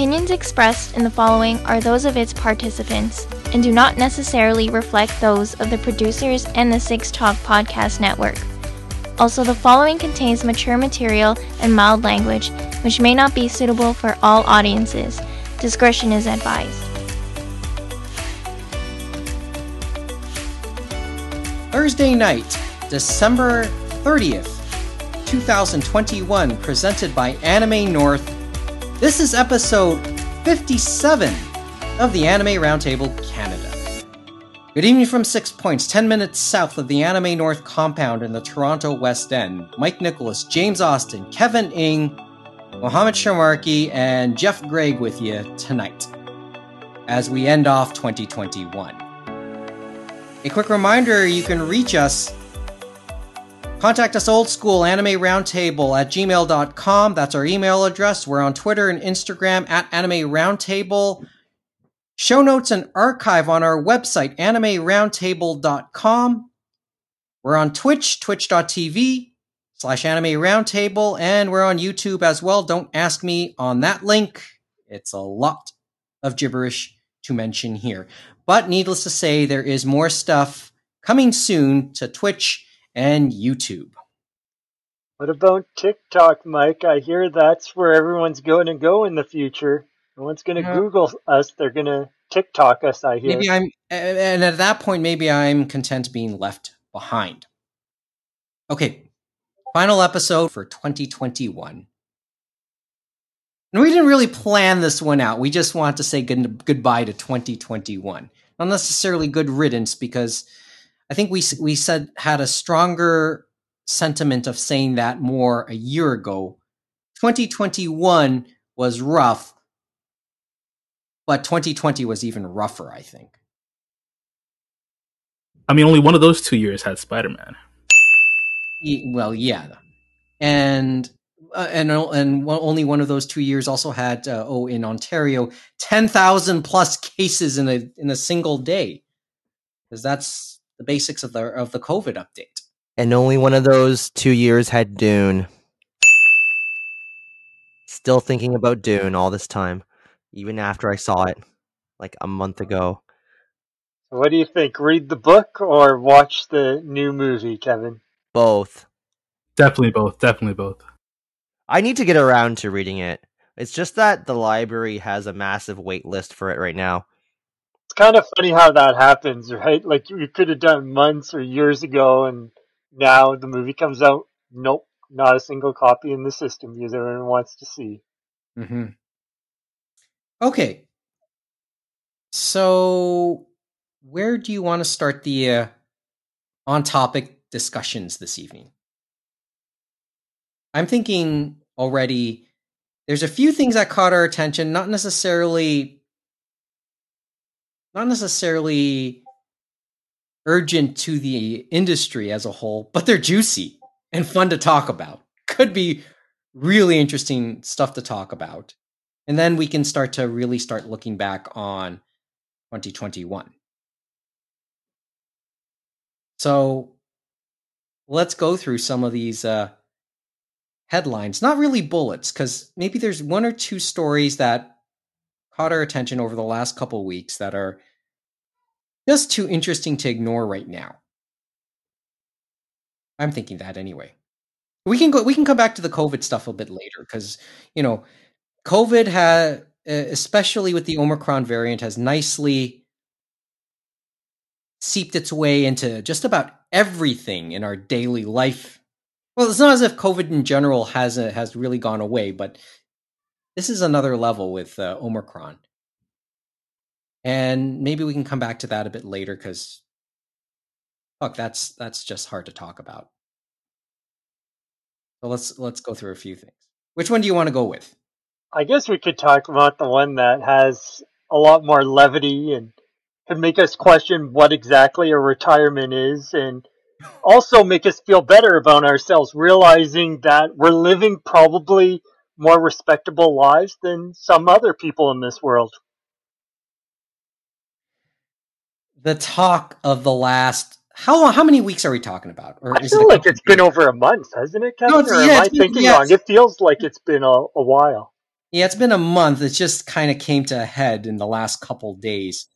Opinions expressed in the following are those of its participants and do not necessarily reflect those of the producers and the Six Talk Podcast Network. Also, the following contains mature material and mild language, which may not be suitable for all audiences. Discretion is advised. Thursday night, December 30th, 2021, presented by Anime North. This is episode 57 of the Anime Roundtable Canada. Good evening from Six Points, 10 minutes south of the Anime North compound in the Toronto West End. Mike Nicholas, James Austin, Kevin Ing, Mohammed Shamarki, and Jeff Gregg with you tonight as we end off 2021. A quick reminder you can reach us Contact us old school anime roundtable at gmail.com. That's our email address. We're on Twitter and Instagram at anime roundtable. Show notes and archive on our website, animeroundtable.com. We're on Twitch, twitch.tv slash anime roundtable, and we're on YouTube as well. Don't ask me on that link. It's a lot of gibberish to mention here. But needless to say, there is more stuff coming soon to Twitch and YouTube. What about TikTok, Mike? I hear that's where everyone's going to go in the future. No one's going to yeah. Google us; they're going to TikTok us. I hear. Maybe I'm, and at that point, maybe I'm content being left behind. Okay, final episode for 2021. And we didn't really plan this one out. We just want to say good, goodbye to 2021. Not necessarily good riddance because I think we we said had a stronger sentiment of saying that more a year ago. 2021 was rough, but 2020 was even rougher, I think. I mean, only one of those two years had Spider-Man. Well, yeah, and uh, and and only one of those two years also had uh, oh in Ontario ten thousand plus cases in a in a single day, because that's the basics of the of the COVID update. And only one of those two years had Dune. Still thinking about Dune all this time, even after I saw it like a month ago. What do you think? Read the book or watch the new movie, Kevin? Both. Definitely both. Definitely both. I need to get around to reading it. It's just that the library has a massive wait list for it right now it's kind of funny how that happens, right? Like you could have done months or years ago, and now the movie comes out. Nope, not a single copy in the system because everyone wants to see. Mm-hmm. Okay, so where do you want to start the uh, on-topic discussions this evening? I'm thinking already. There's a few things that caught our attention, not necessarily not necessarily urgent to the industry as a whole, but they're juicy and fun to talk about. Could be really interesting stuff to talk about. And then we can start to really start looking back on 2021. So let's go through some of these uh, headlines. Not really bullets, because maybe there's one or two stories that caught our attention over the last couple weeks that are just too interesting to ignore right now. I'm thinking that anyway. We can go. We can come back to the COVID stuff a bit later because you know, COVID has, especially with the Omicron variant, has nicely seeped its way into just about everything in our daily life. Well, it's not as if COVID in general has uh, has really gone away, but this is another level with uh, Omicron. And maybe we can come back to that a bit later because fuck, that's that's just hard to talk about. So let's let's go through a few things. Which one do you want to go with? I guess we could talk about the one that has a lot more levity and could make us question what exactly a retirement is and also make us feel better about ourselves, realizing that we're living probably more respectable lives than some other people in this world. The talk of the last how how many weeks are we talking about? Or I feel it like it's been over a month, hasn't it, Kevin? No, or yeah, am I been, thinking wrong? It feels like it's been a, a while. Yeah, it's been a month. It just kind of came to a head in the last couple days.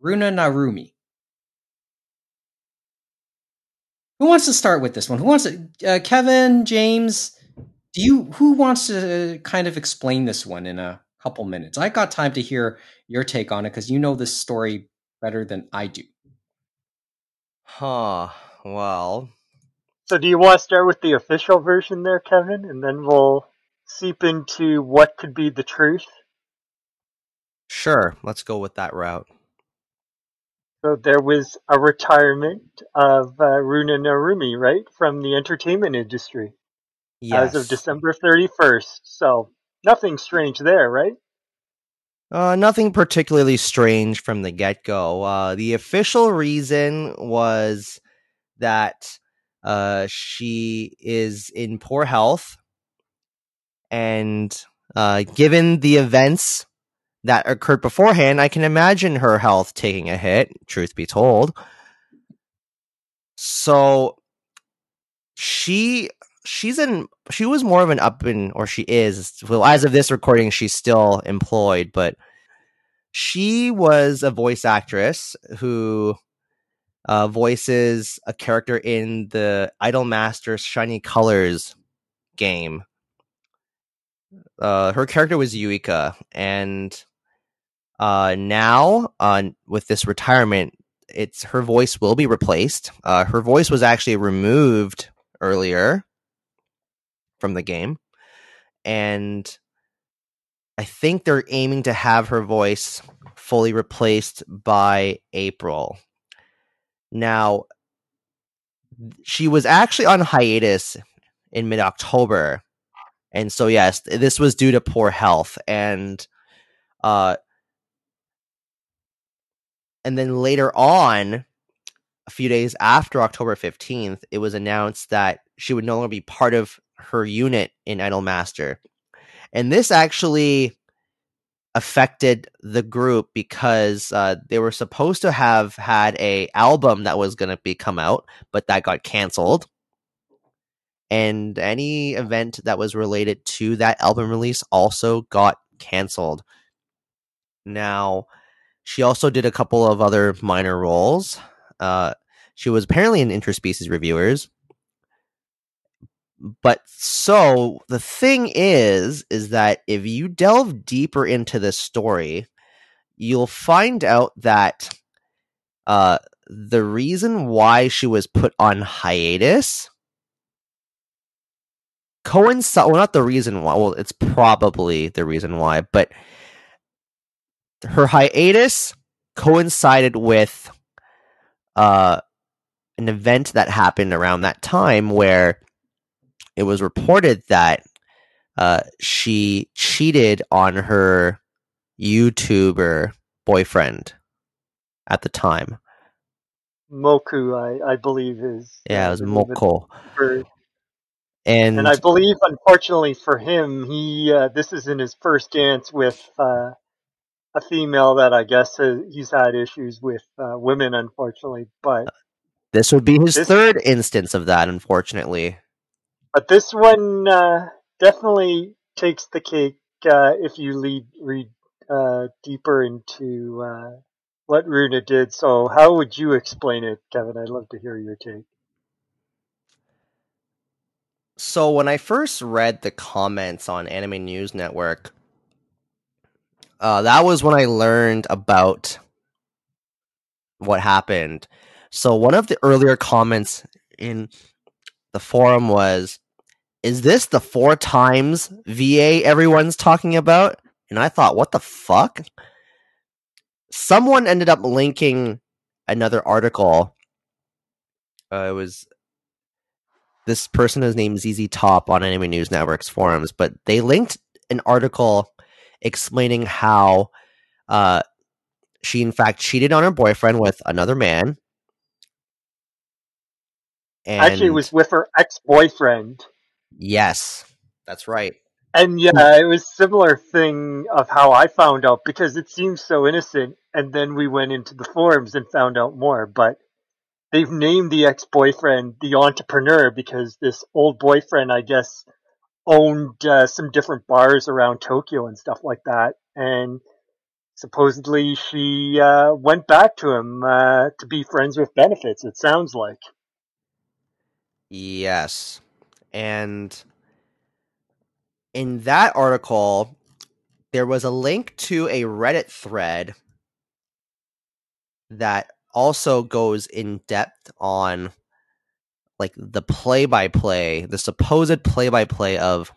Runa Narumi. Who wants to start with this one? Who wants to? Uh, Kevin, James, do you? Who wants to kind of explain this one in a couple minutes? I got time to hear your take on it because you know this story better than I do. Huh. Well, So do you want to start with the official version there, Kevin, and then we'll seep into what could be the truth? sure. Let's go with that route. So there was a retirement of uh, Runa Narumi, right, from the entertainment industry Yes. as of December 31st. So nothing strange there, right? Uh, nothing particularly strange from the get go. Uh, the official reason was that uh, she is in poor health, and uh, given the events that occurred beforehand, I can imagine her health taking a hit, truth be told. So she she's in she was more of an up and or she is well as of this recording she's still employed but she was a voice actress who uh, voices a character in the Idolmaster shiny colors game uh, her character was yuika and uh, now uh, with this retirement it's her voice will be replaced uh, her voice was actually removed earlier from the game. And I think they're aiming to have her voice fully replaced by April. Now, she was actually on hiatus in mid October. And so, yes, this was due to poor health. And, uh, and then later on, a few days after October 15th, it was announced that she would no longer be part of her unit in Idolmaster. And this actually affected the group because uh, they were supposed to have had a album that was going to be come out, but that got canceled. And any event that was related to that album release also got canceled. Now, she also did a couple of other minor roles. Uh, she was apparently in interspecies reviewers. But so the thing is, is that if you delve deeper into this story, you'll find out that uh, the reason why she was put on hiatus coincide well not the reason why well it's probably the reason why but her hiatus coincided with uh an event that happened around that time where it was reported that uh, she cheated on her YouTuber boyfriend at the time. Moku, I, I believe is Yeah, it uh, was the name of the Moko. And, And I believe, unfortunately for him, he uh, this isn't his first dance with uh, a female that I guess uh, he's had issues with uh, women, unfortunately. But this would be his this- third instance of that, unfortunately. but this one uh, definitely takes the cake uh, if you lead, read uh, deeper into uh, what Runa did. So, how would you explain it, Kevin? I'd love to hear your take. So when I first read the comments on Anime News Network, uh, that was when I learned about what happened. So one of the earlier comments in the forum was, "Is this the four times VA everyone's talking about?" And I thought, "What the fuck?" Someone ended up linking another article. Uh, it was this person is named ZZ Top on Anime News Network's forums, but they linked an article explaining how uh, she, in fact, cheated on her boyfriend with another man. And Actually, it was with her ex-boyfriend. yes, that's right. And yeah, it was similar thing of how I found out because it seems so innocent, and then we went into the forums and found out more. But they've named the ex-boyfriend the entrepreneur because this old boyfriend, I guess, owned uh, some different bars around Tokyo and stuff like that. And supposedly she uh, went back to him uh, to be friends with benefits. It sounds like. Yes. And in that article, there was a link to a Reddit thread that also goes in depth on like the play by play, the supposed play by play of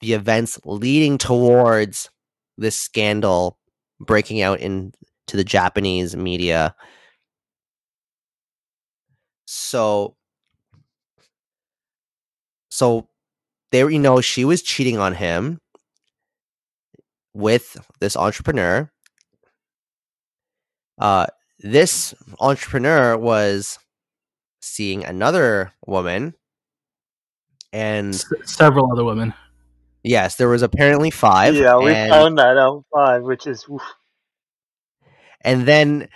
the events leading towards this scandal breaking out into the Japanese media. So so there you know she was cheating on him with this entrepreneur. Uh this entrepreneur was seeing another woman and S- several other women. yes there was apparently five yeah, we and, found that out five, which is oof. and then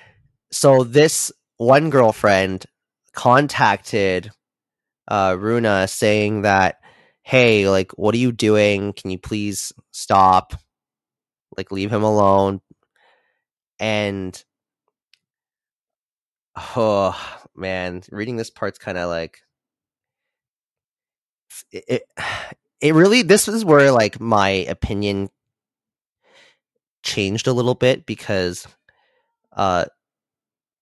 so this one girlfriend contacted uh runa saying that hey like what are you doing can you please stop like leave him alone and oh man reading this part's kind of like it, it it really this is where like my opinion changed a little bit because uh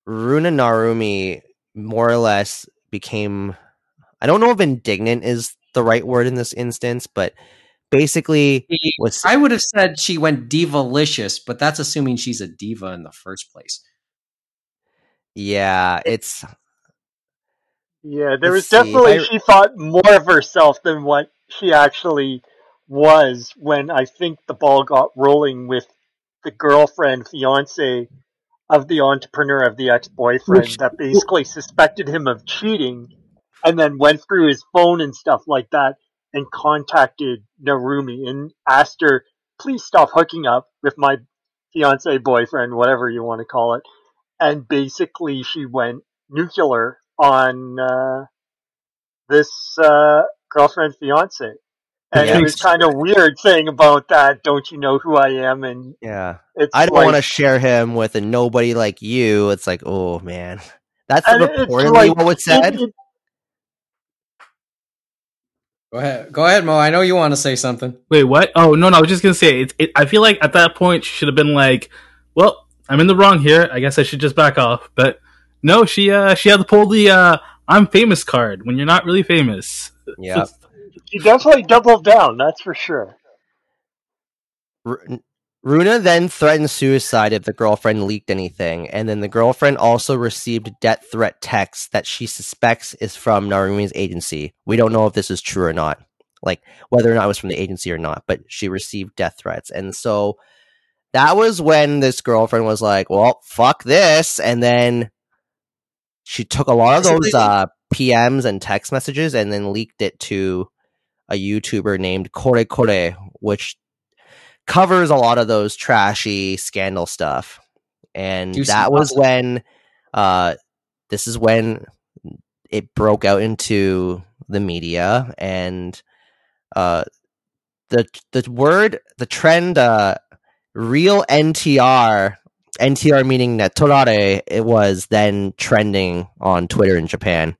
Runa Narumi more or less became I don't know if indignant is the right word in this instance, but basically was I would have said she went divalicious, but that's assuming she's a diva in the first place. yeah, it's Yeah, there was Let's definitely I- she thought more of herself than what she actually was when I think the ball got rolling with the girlfriend, fiance of the entrepreneur of the ex boyfriend Which- that basically suspected him of cheating and then went through his phone and stuff like that and contacted Narumi and asked her, please stop hooking up with my fiance boyfriend, whatever you want to call it. And basically she went nuclear on uh, this uh, girlfriend fiance. And Yeah. it was kind of weird thing about that. Don't you know who I am? And yeah. it's I don't like, want to share him with a nobody like you. It's like, oh man, that's and it's reportedly like- what was said. it- it- Go ahead, go ahead, Mo. I know you want to say something. Wait, what? Oh no, no. I was just gonna say. It, it, I feel like at that point she should have been like, "Well, I'm in the wrong here. I guess I should just back off." But no, she uh she had to pull the uh "I'm famous" card when you're not really famous. Yeah. she definitely doubled down, that's for sure. R- Runa then threatened suicide if the girlfriend leaked anything, and then the girlfriend also received death threat texts that she suspects is from Narumi's agency. We don't know if this is true or not, like whether or not it was from the agency or not, but she received death threats. And so that was when this girlfriend was like, well, fuck this. And then she took a lot of those uh, PMs and text messages and then leaked it to a YouTuber named Kore Kore, which covers a lot of those trashy scandal stuff. And that was when uh this is when it broke out into the media and uh the the word the trend uh real NTR NTR meaning Netorare it was then trending on Twitter in Japan.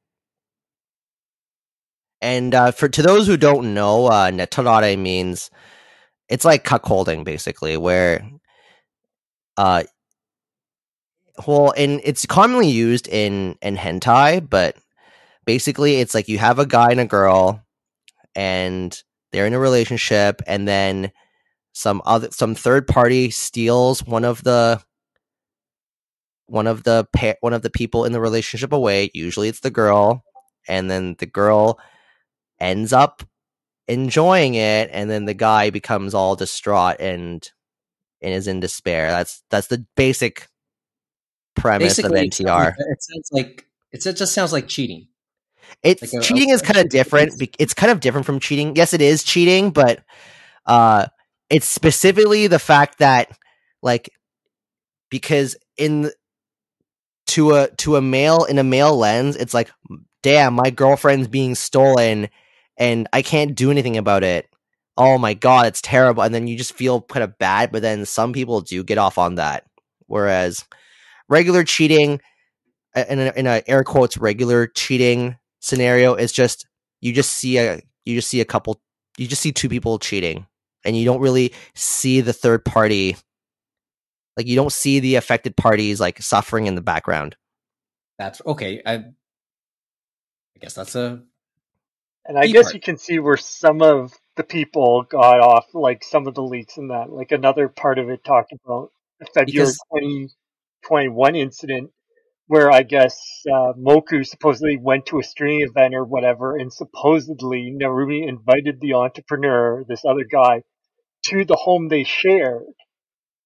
And uh, for to those who don't know, uh, Netorare means it's like cuckolding basically, where uh well and it's commonly used in in hentai, but basically it's like you have a guy and a girl and they're in a relationship and then some other some third party steals one of the one of the pa- one of the people in the relationship away usually it's the girl and then the girl ends up enjoying it and then the guy becomes all distraught and and is in despair. That's that's the basic premise Basically, of ntr it sounds like it's, it just sounds like cheating. it's like a- cheating a- is kind of different bec- it's kind of different from cheating. Yes it is cheating but uh it's specifically the fact that like because in to a to a male in a male lens it's like damn my girlfriend's being stolen and I can't do anything about it. Oh my god, it's terrible. And then you just feel kind of bad, but then some people do get off on that. Whereas regular cheating in a, in a air quotes regular cheating scenario is just you just see a you just see a couple you just see two people cheating and you don't really see the third party like you don't see the affected parties like suffering in the background That's okay. I, I guess that's a And I guess part. you can see where some of the people got off, like some of the leaks in that. Like another part of it talked about the February Because- 2021 incident where I guess uh, Moku supposedly went to a streaming event or whatever, and supposedly Narumi invited the entrepreneur, this other guy, to the home they shared.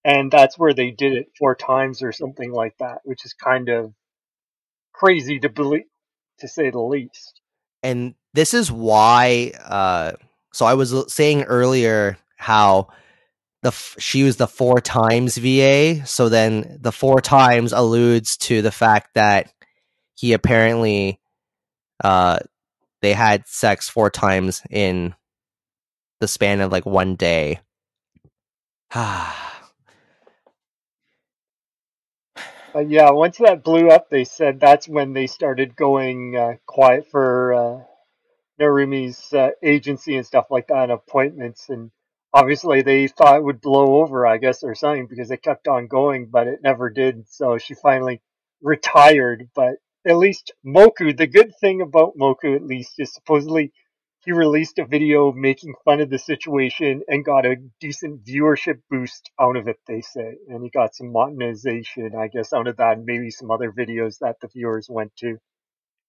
And that's where they did it four times or something like that, which is kind of crazy to believe, to say the least. and this is why uh so i was saying earlier how the f- she was the four times va so then the four times alludes to the fact that he apparently uh they had sex four times in the span of like one day But yeah, once that blew up, they said that's when they started going uh, quiet for uh, Narumi's uh, agency and stuff like that, and appointments. And obviously, they thought it would blow over, I guess, or something, because it kept on going, but it never did. So she finally retired. But at least Moku, the good thing about Moku, at least, is supposedly he released a video making fun of the situation and got a decent viewership boost out of it, they say. And he got some monetization, I guess, out of that, and maybe some other videos that the viewers went to.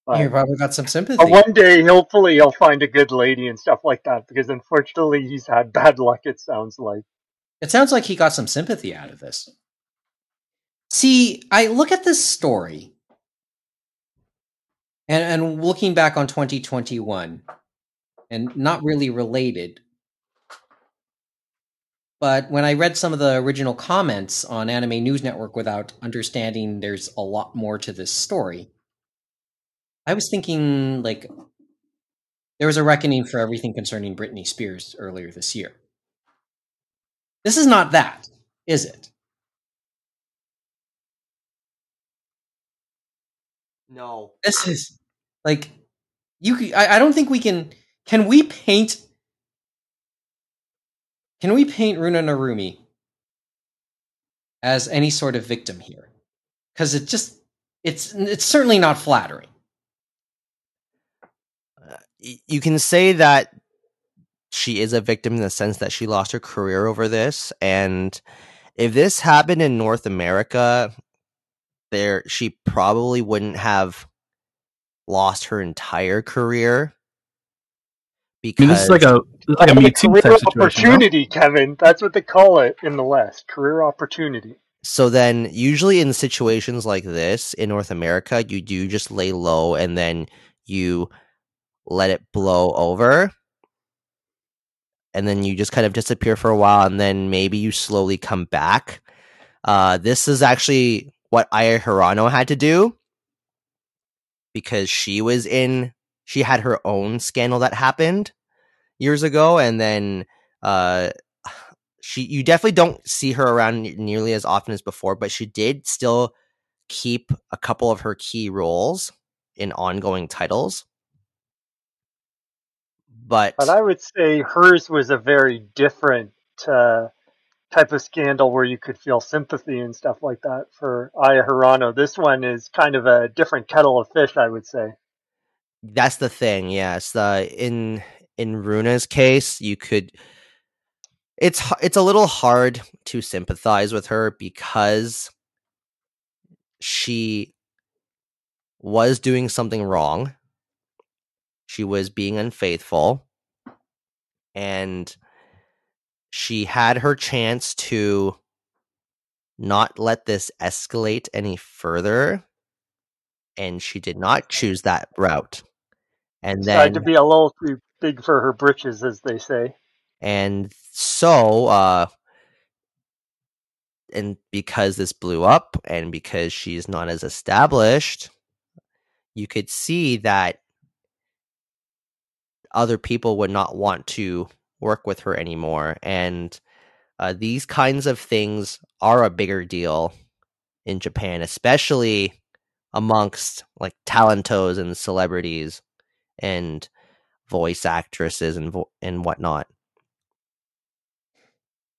But, you probably got some sympathy. one day, hopefully, he'll find a good lady and stuff like that, because unfortunately, he's had bad luck, it sounds like. It sounds like he got some sympathy out of this. See, I look at this story, and and looking back on 2021, and not really related. But when I read some of the original comments on Anime News Network without understanding there's a lot more to this story, I was thinking like there was a reckoning for everything concerning Britney Spears earlier this year. This is not that, is it? no This is like you. I don't think we can. Can we paint? Can we paint Runa Narumi as any sort of victim here? Because it just it's it's certainly not flattering. Uh, y- you can say that she is a victim in the sense that she lost her career over this and if this happened in North America there she probably wouldn't have lost her entire career I mean, this is like a this is like a Call Me Too career type situation. no? opportunity, Kevin. That's what they call it in the West. Career opportunity. so then usually in situations like this in North America you do just lay low and then you let it blow over and then you just kind of disappear for a while and then maybe you slowly come back uh, this is actually what Aya Hirano had to do because she was in she had her own scandal that happened years ago and then uh she you definitely don't see her around nearly as often as before but she did still keep a couple of her key roles in ongoing titles but But I would say hers was a very different uh, type of scandal where you could feel sympathy and stuff like that for Aya Hirano. This one is kind of a different kettle of fish, I would say. That's the thing. Yes, in in Runa's case, you could. It's it's a little hard to sympathize with her because she was doing something wrong. She was being unfaithful, and she had her chance to not let this escalate any further, and she did not choose that route. And then Tried to be a little too big for her britches, as they say. and so uh and because this blew up and because she's not as established you could see that other people would not want to work with her anymore. And uh, these kinds of things are a bigger deal in Japan, especially amongst like talentos and celebrities and voice actresses and vo- and whatnot.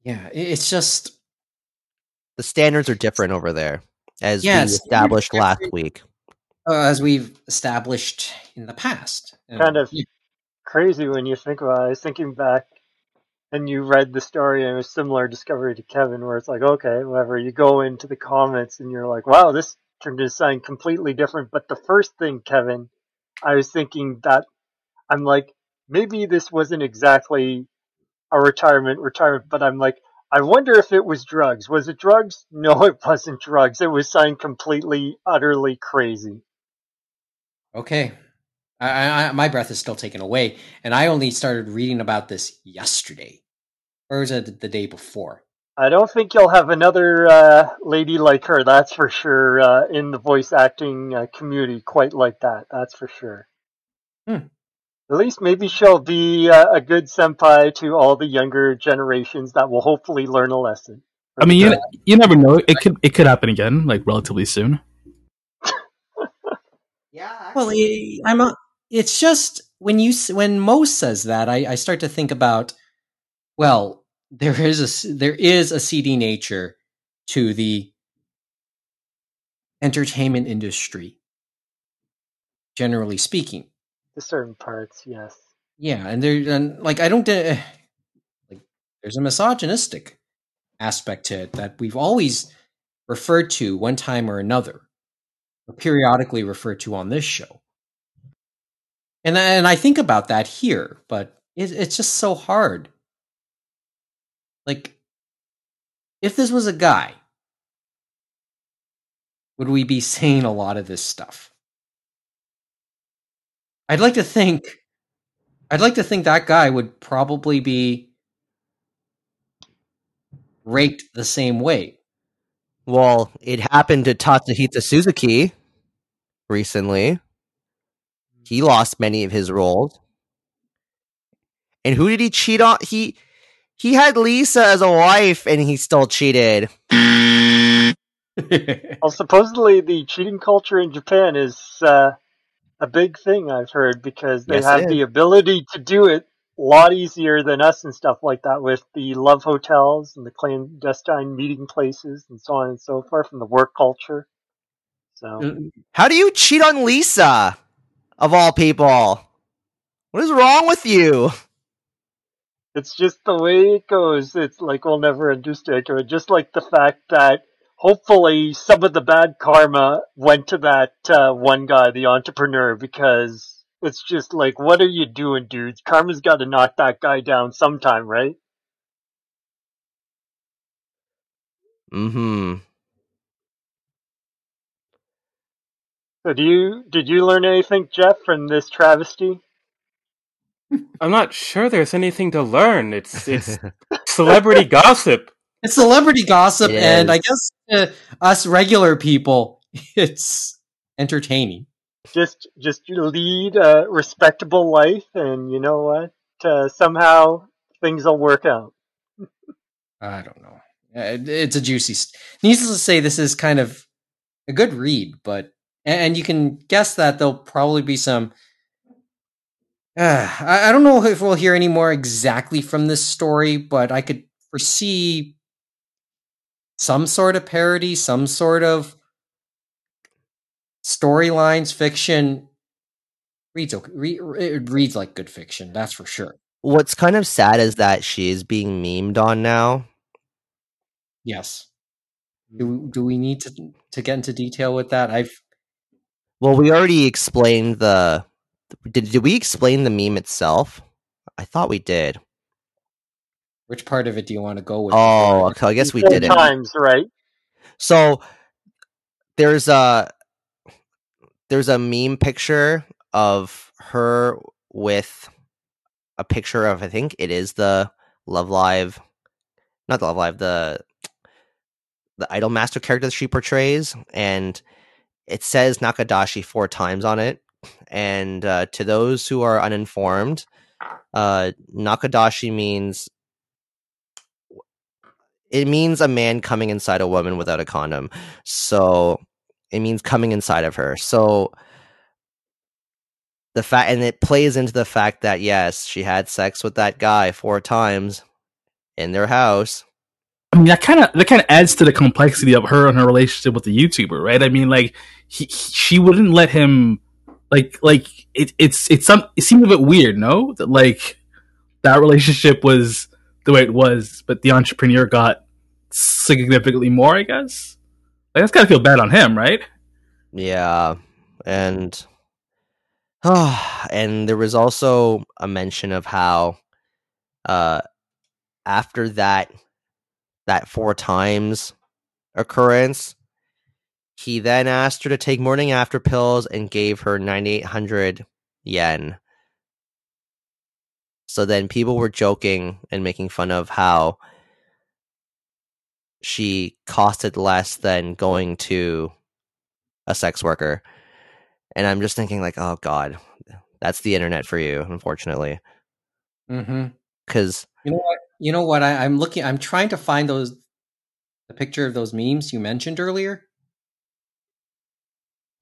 Yeah, it's just The standards are different over there, as Yeah, we established last week. uh, as we've established in the past. Kind of yeah, crazy when you think about it. I was thinking back and you read the story and it was similar discovery to Kevin where it's like, okay, whatever, you go into the comments and you're like, wow, this turned into something completely different. But the first thing, Kevin, I was thinking that I'm like, maybe this wasn't exactly a retirement retirement, but I'm like, I wonder if it was drugs. Was it drugs? No, it wasn't drugs. It was something completely, utterly crazy. Okay. I, I- my breath is still taken away, and I only started reading about this yesterday, or was it the day before? I don't think you'll have another uh, lady like her. That's for sure. Uh, in the voice acting uh, community, quite like that. That's for sure. Hmm. At least maybe she'll be uh, a good senpai to all the younger generations that will hopefully learn a lesson. I mean, you you never know. It could it could happen again, like relatively soon. Yeah. Well, I, I'm. A, it's just when you when Mo says that, I, I start to think about. Well, there is a there is a seedy nature to the entertainment industry, generally speaking. to certain parts, yes. Yeah, and there and like I don't uh, like there's a misogynistic aspect to it that we've always referred to one time or another, or periodically referred to on this show. And I- and I think about that here, but it, it's just so hard. Like, if this was a guy, would we be saying a lot of this stuff? I'd like to think I'd like to think that guy would probably be raked the same way. Well, it happened to Tatsuhisa Suzuki recently. He lost many of his roles. And who did he cheat on? He he had Lisa as a wife and he still cheated. Well, supposedly the cheating culture in Japan is uh, a big thing. I've heard because they Yes, have the ability to do it a lot easier than us and stuff like that with the love hotels and the clandestine meeting places and so on and so forth, from the work culture. So How do you cheat on Lisa? Of all people. What is wrong with you? It's just the way it goes. It's like we'll never understand it. Just like the fact that hopefully some of the bad karma went to that uh, one guy, the entrepreneur, because it's just like, what are you doing, dudes? Karma's got to knock that guy down sometime, right? Mm-hmm. So do you did you learn anything, Jeff, from this travesty? I'm not sure there's anything to learn. It's it's celebrity gossip. It's celebrity gossip, It and I guess to us regular people, it's entertaining. Just just lead a respectable life, and you know what? Uh, somehow things will work out. I don't know. Uh, It's a juicy. St- Needless to say, this is kind of a good read, but and and you can guess that there'll probably be some. Uh, I, I don't know if we'll hear any more exactly from this story, but I could foresee some sort of parody, some sort of storylines, fiction. Reads okay. Re, it reads like good fiction, that's for sure. What's kind of sad is that she is being memed on now. Yes. Do do we need to to get into detail with that? I've Well, we already explained the. Did did we explain the meme itself? I thought we did. which part of it do you want to go with? Oh, okay. I guess we Four didn't. times, right? So there's a there's a meme picture of her with a picture of I think it is the Love Live, not the Love Live, the the Idol Master character that she portrays, and it says Nakadashi four times on it. And uh, to those who are uninformed, uh, Nakadashi means it means a man coming inside a woman without a condom. So it means coming inside of her. So the fact and it plays into the fact that yes, she had sex with that guy four times in their house. I mean, that kind of that kind of adds to the complexity of her and her relationship with the YouTuber, right? I mean, like he, he she wouldn't let him, like like it, it's it's some it seemed a bit weird, no? That like that relationship was the way it was, but the entrepreneur got significantly more, I guess. Like that's gotta feel bad on him, right? Yeah, and and there was also a mention of how uh after that that four times occurrence he then asked her to take morning after pills and gave her 9800 yen so then people were joking and making fun of how she costed less than going to a sex worker and I'm just thinking like, oh god, that's the internet for you, unfortunately. Mm-hmm. Because You know what? You know what? I, I'm looking. I'm trying to find those the picture of those memes you mentioned earlier.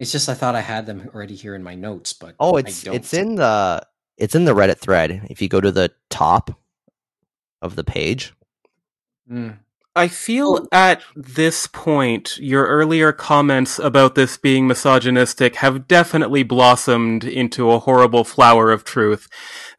It's just I thought I had them already here in my notes, but oh, I it's don't. it's in the it's in the Reddit thread. If you go to the top of the page, Mm. I feel Oh. at this point, your earlier comments about this being misogynistic have definitely blossomed into a horrible flower of truth.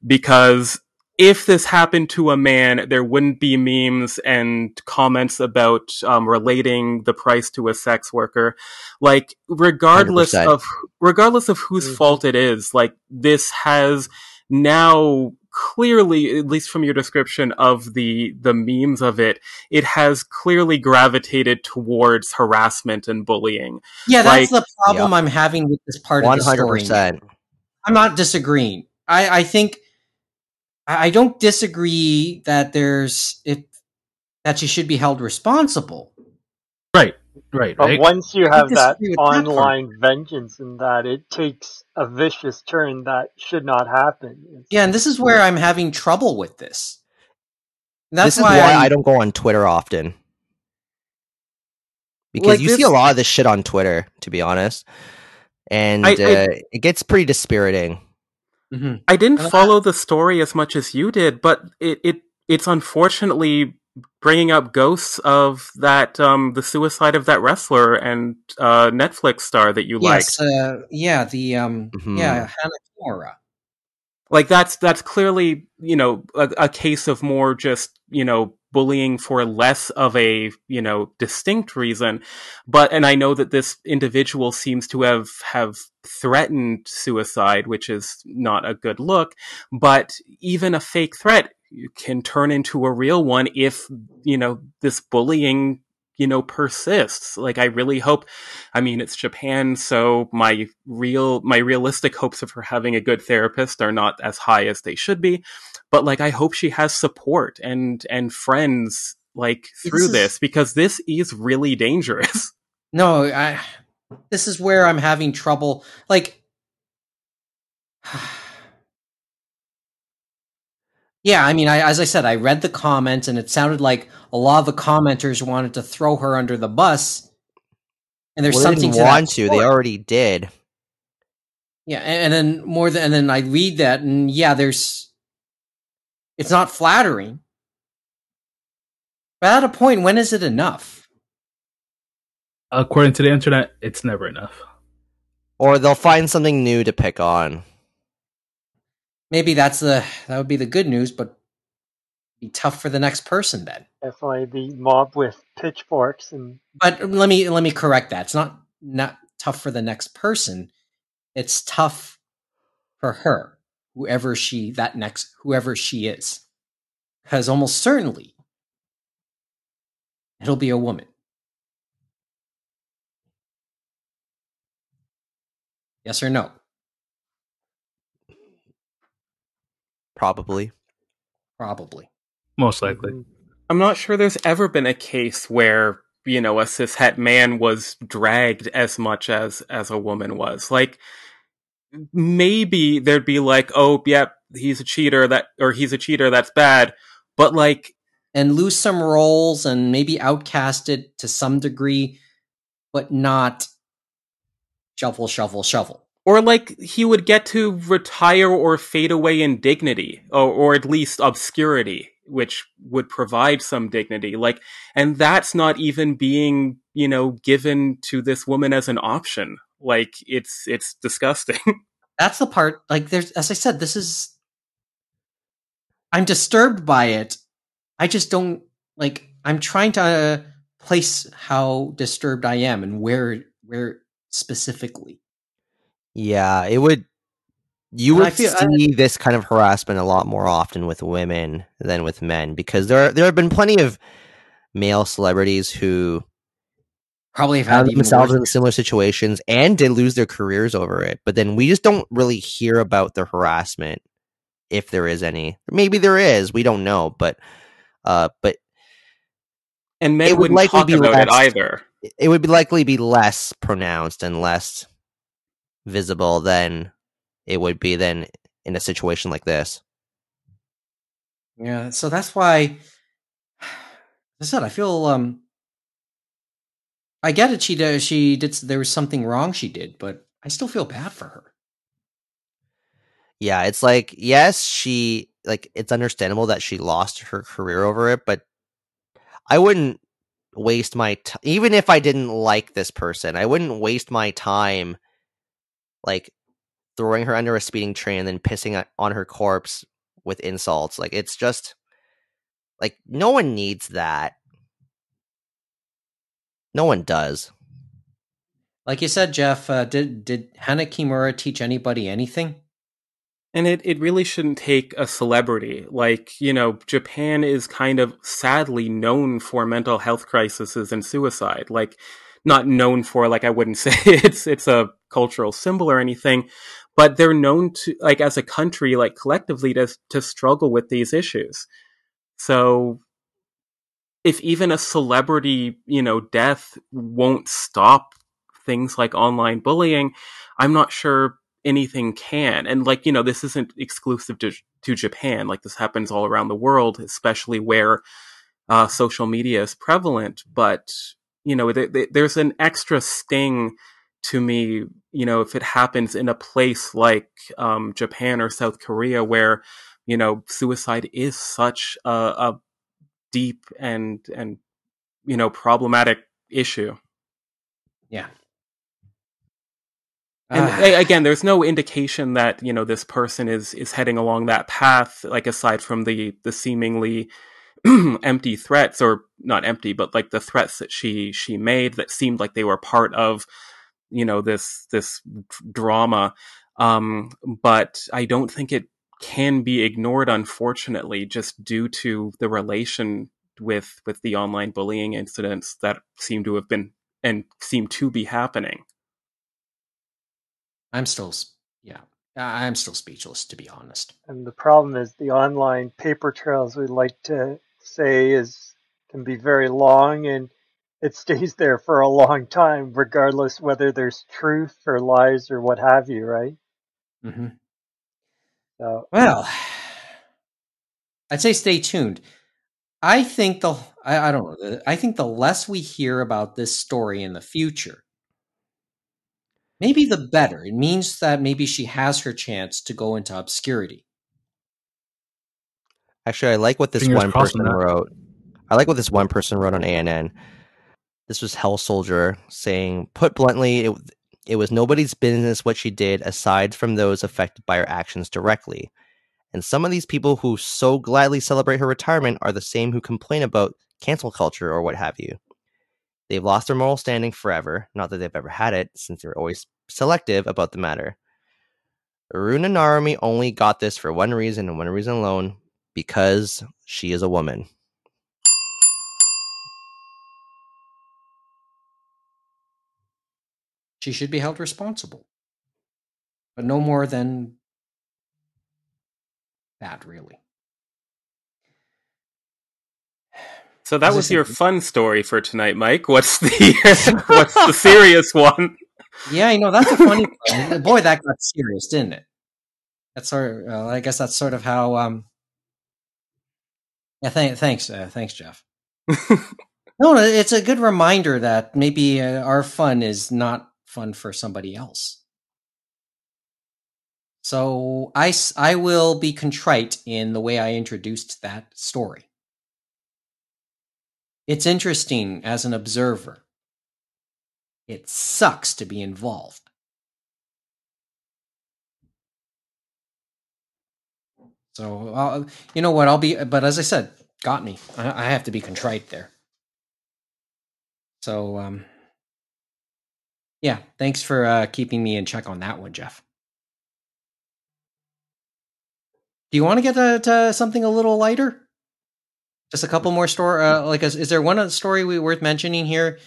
Because if this happened to a man, there wouldn't be memes and comments about um, relating the price to a sex worker. Like, regardless 100%. of regardless of whose Mhm. fault it is, like this has now clearly, at least from your description of the the memes of it, it has clearly gravitated towards harassment and bullying. Yeah, that's Like- the problem I'm having with this part one of the hundred story. percent. I'm not disagreeing. I, I think I I don't disagree that there's if that she should be held responsible. Right, right, But right. once you have that disagree with that online vengeance and that, it takes a vicious turn that should not happen. It's- Yeah, and this is where I'm having trouble with this. That's This is why, why I, I don't go on Twitter often. Because Like you see a lot of this shit on Twitter, to be honest. And I- I- uh, it gets pretty dispiriting. Mhm. I didn't And follow the story as much as you did, but it, it it's unfortunately bringing up ghosts of that um the suicide of that wrestler and uh Netflix star that you liked. Yes, uh, yeah, the um, Mhm. yeah, Hana Kimura. like that's that's clearly you know a, a case of more just you know bullying for less of a you know distinct reason. But and i know that this individual seems to have have threatened suicide which is not a good look. But even a fake threat can turn into a real one if you know this bullying you know persists like i really hope i mean it's japan so my real my realistic hopes of her having a good therapist are not as high as they should be but like i hope she has support and and friends like through This is- this because this is really dangerous No, I. This is where I'm having trouble. Like, yeah, I mean, I as I said, I read the comments, and it sounded like a lot of the commenters wanted to throw her under the bus. And there's well, they something didn't to want to. They already did. Yeah, and, and then more than and then I read that, and yeah, there's it's not flattering. But at a point, when is it enough? According to the internet, it's never enough. Or they'll find something new to pick on. Maybe that's the that would be the good news, but be tough for the next person then. Definitely the mob with pitchforks and But let me let me correct that. It's not not tough for the next person. It's tough for her, whoever she that next whoever she is. Because almost certainly it'll be a woman. Yes or no? Probably. Probably. Most likely. Mhm. i'm not sure there's ever been a case where you know a cishet man was dragged as much as as a woman was like maybe there'd be like oh yep he's a cheater that or he's a cheater that's bad, but like and lose some roles and maybe outcasted to some degree, but not shuffle, shuffle, shuffle. Or like he would get to retire or fade away in dignity, or, or at least obscurity, which would provide some dignity. Like, and that's not even being, you know, given to this woman as an option. Like, it's it's disgusting. That's the part. Like, there's as I said, this is. I'm disturbed by it. I just don't like. I'm trying to place how disturbed I am and where where specifically. Yeah, it would. You would feel- I- see this kind of harassment a lot more often with women than with men because there there have been plenty of male celebrities who Probably have had found themselves in similar situations and did lose their careers over it. But then we just don't really hear about the harassment if there is any. Maybe there is, we don't know, but uh but and men It would likely be about it less- either. it would be likely be less pronounced and less visible than it would be then in a situation like this. Yeah, so that's why I said I feel um I get it she did she did there was something wrong she did, but I still feel bad for her. Yeah, it's like yes, she like it's understandable that she lost her career over it, but I wouldn't waste my t- even if I didn't like this person, I wouldn't waste my time like throwing her under a speeding train and then pissing on- on her corpse with insults. Like it's just like no one needs that. No one does. Like you said, Jeff, uh, did did Hana Kimura teach anybody anything? And it, it really shouldn't take a celebrity. Like, you know, Japan is kind of sadly known for mental health crises and suicide. Like, not known for, like, I wouldn't say it's, it's a cultural symbol or anything, but they're known to, like, as a country, like, collectively to, to struggle with these issues. So, if even a celebrity, you know, death won't stop things like online bullying, I'm not sure anything can. And like, you know, this isn't exclusive to, to Japan. Like this happens all around the world, especially where uh, social media is prevalent. But, you know, th- th- there's an extra sting to me, you know, if it happens in a place like um, Japan or South Korea where, you know, suicide is such a, a deep and, and, you know, problematic issue. Yeah. And a- again, there's no indication that you know this person is is heading along that path. Like aside from the the seemingly empty threats, or not empty, but like the threats that she she made that seemed like they were part of you know this this drama. Um, but I don't think it can be ignored, unfortunately, just due to the relation with with the online bullying incidents that seem to have been and seem to be happening. I'm still, yeah, I'm still speechless to be honest. And the problem is the online paper trails we like to say is can be very long and it stays there for a long time, regardless whether there's truth or lies or what have you, right? hmm So Well, I'd say stay tuned. I think the I, I don't know. I think the less we hear about this story in the future, maybe the better. It means that maybe she has her chance to go into obscurity. Actually, I like what this Fingers one person that. wrote. I like what this one person wrote on ANN. This was Hell Soldier saying, put bluntly, it, it was nobody's business what she did aside from those affected by her actions directly. And some of these people who so gladly celebrate her retirement are the same who complain about cancel culture or what have you. They've lost their moral standing forever, not that they've ever had it, since they were always selective about the matter. Aruna Narumi only got this for one reason and one reason alone because she is a woman. She should be held responsible, but no more than that, really. So that was your fun story for tonight, Mike. What's the what's the serious one? Yeah, I know that's a funny. one. Boy, that got serious, didn't it? That's sort. Of, uh, I guess that's sort of how. Um, yeah. Th- thanks. Uh, thanks, Jeff. no, it's a good reminder that maybe uh, our fun is not fun for somebody else. So I, I will be contrite in the way I introduced that story. It's interesting as an observer. It sucks to be involved. So, uh, you know what? I'll be, but as I said, got me. I, I have to be contrite there. So, um, yeah, thanks for uh, keeping me in check on that one, Jeff. Do you want to get to, to something a little lighter? Just a couple more story. Uh, like, is, is there one story we worth mentioning here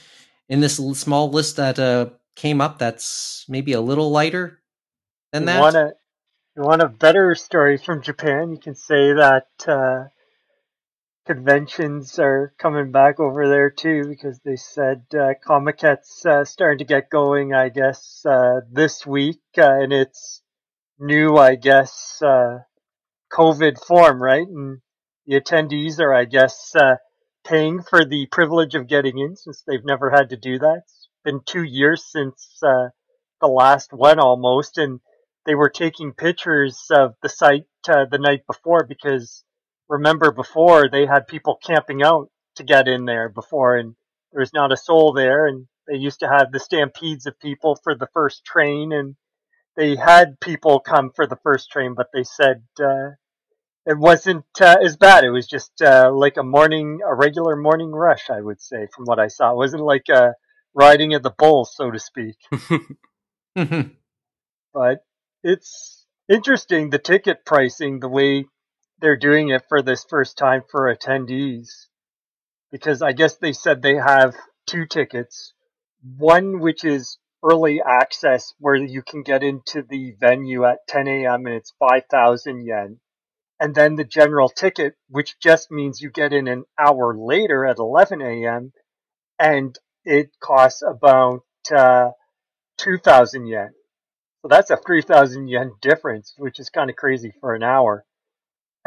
in this small list that uh, came up that's maybe a little lighter than you that? Want a, you want a better story from Japan? You can say that uh, conventions are coming back over there too because they said uh, Comiket's uh, starting to get going, I guess, uh, this week, uh, and it's new, I guess, uh, COVID form, right? And the attendees are, I guess, uh, paying for the privilege of getting in since they've never had to do that. It's been two years since uh, the last one almost, and they were taking pictures of the site the night before because remember before they had people camping out to get in there before, and there was not a soul there, and they used to have the stampedes of people for the first train, and they had people come for the first train, but they said uh, it wasn't uh, as bad. It was just uh, like a morning, a regular morning rush, I would say, from what I saw. It wasn't like a riding of the bull, so to speak. but it's interesting the ticket pricing, the way they're doing it for this first time for attendees, because I guess they said they have two tickets, one which is early access where you can get into the venue at 10 a.m. and it's 5,000 yen. And then the general ticket, which just means you get in an hour later at 11 a.m. and it costs about uh, 2,000 yen. So that's a 3,000 yen difference, which is kind of crazy for an hour.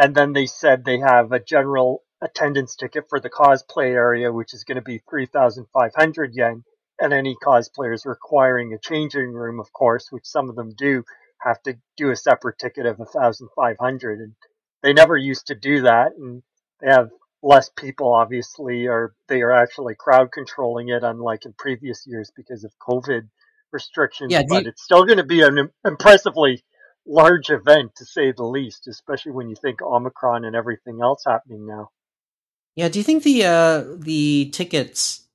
And then they said they have a general attendance ticket for the cosplay area, which is going to be 3,500 yen and any cosplayers requiring a changing room, of course, which some of them do, have to do a separate ticket of 1,500. And they never used to do that, and they have less people, obviously, or they are actually crowd controlling it, unlike in previous years because of COVID restrictions. Yeah, but you- it's still going to be an impressively large event, to say the least, especially when you think Omicron and everything else happening now. Yeah, do you think the uh, the tickets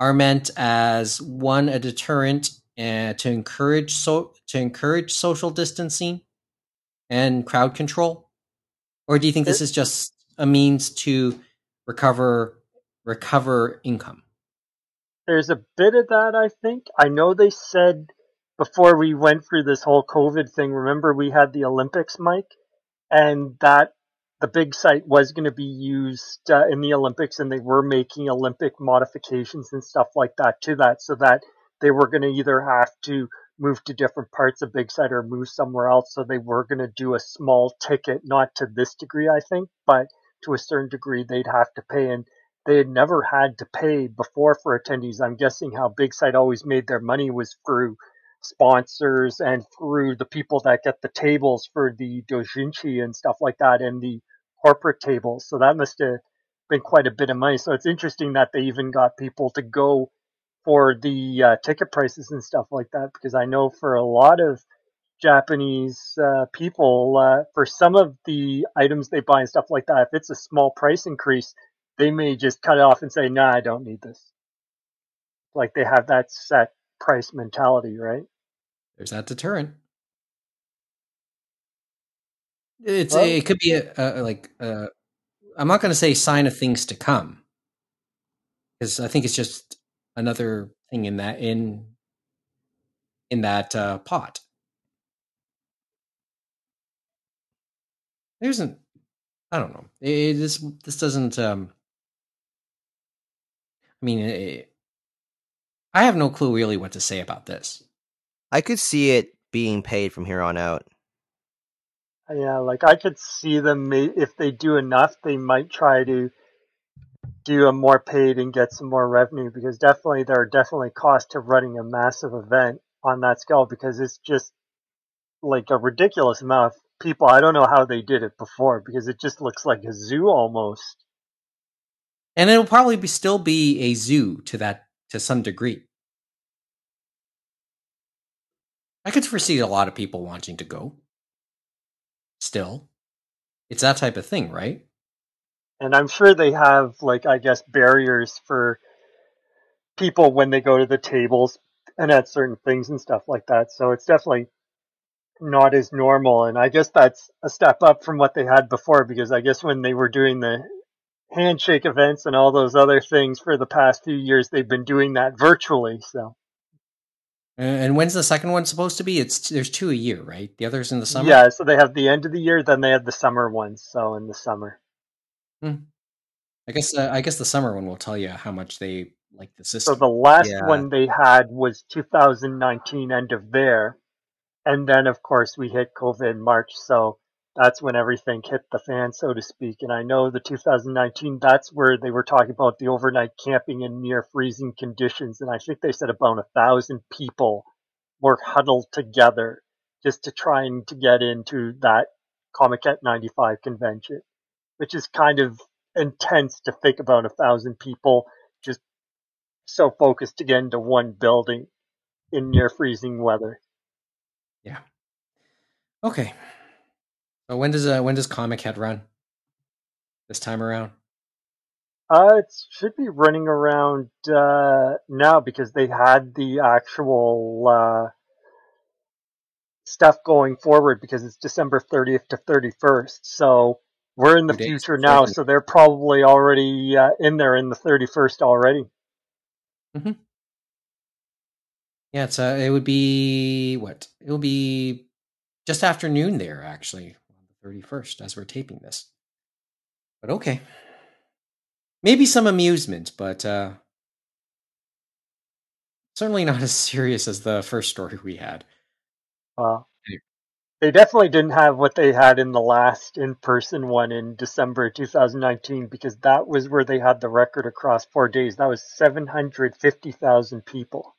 are meant as one a deterrent uh, to encourage so to encourage social distancing and crowd control, or do you think this is just a means to recover recover income? There's a bit of that, I think. I know they said before we went through this whole COVID thing, remember we had the Olympics, Mike? And that the Big Sight was going to be used uh, in the Olympics and they were making Olympic modifications and stuff like that to that so that they were going to either have to move to different parts of Big Sight or move somewhere else. So they were going to do a small ticket, not to this degree, I think, but to a certain degree they'd have to pay. And they had never had to pay before for attendees. I'm guessing how Big Sight always made their money was through sponsors and through the people that get the tables for the dojinshi and stuff like that and the corporate tables. So that must have been quite a bit of money. So it's interesting that they even got people to go for the uh, ticket prices and stuff like that because I know for a lot of Japanese uh, people, uh, for some of the items they buy and stuff like that, if it's a small price increase, they may just cut it off and say, "Nah, I don't need this." Like they have that set price mentality, right? There's that deterrent. It's Well- it could be a, a like uh, I'm not going to say sign of things to come because I think it's just another thing in that in in that uh, pot. There isn't. I don't know. It, this this doesn't. Um, I mean, it, I have no clue really what to say about this. I could see it being paid from here on out. Yeah, like I could see them if they do enough, they might try to do a more paid and get some more revenue because definitely there are definitely costs to running a massive event on that scale because it's just like a ridiculous amount of people. I don't know how they did it before because it just looks like a zoo almost. And it'll probably be, still be a zoo to that to some degree. I could foresee a lot of people wanting to go. Still, it's that type of thing, right? And I'm sure they have like I guess barriers for people when they go to the tables and at certain things and stuff like that. So it's definitely not as normal and I guess that's a step up from what they had before because I guess when they were doing the handshake events and all those other things for the past few years they've been doing that virtually so. And when's the second one supposed to be? It's there's two a year right? The others in the summer? Yeah so they have the end of the year then they have the summer ones so in the summer. Hmm. i guess uh, i guess the summer one will tell you how much they like the system. so the last yeah. one they had was 2019 end of there and then of course we hit covid in march so that's when everything hit the fan, so to speak. And I know the 2019, that's where they were talking about the overnight camping in near freezing conditions. And I think they said about a thousand people were huddled together just to trying to get into that Comiket 95 convention, which is kind of intense to think about a thousand people just so focused to get into one building in near freezing weather. Yeah. Okay. So when does uh, when does Comiket run? This time around? Uh, it should be running around uh, now because they had the actual uh, stuff going forward because it's December 30th to 31st. So we're in the future now, so they're probably already uh, in there in the 31st already. Mm-hmm. Yeah, it's uh, it would be what? It will be just afternoon there actually 31st as we're taping this. But okay. Maybe some amusement, but uh, certainly not as serious as the first story we had. Well, they definitely didn't have what they had in the last in person one in December 2019 because that was where they had the record across four days. That was 750,000 people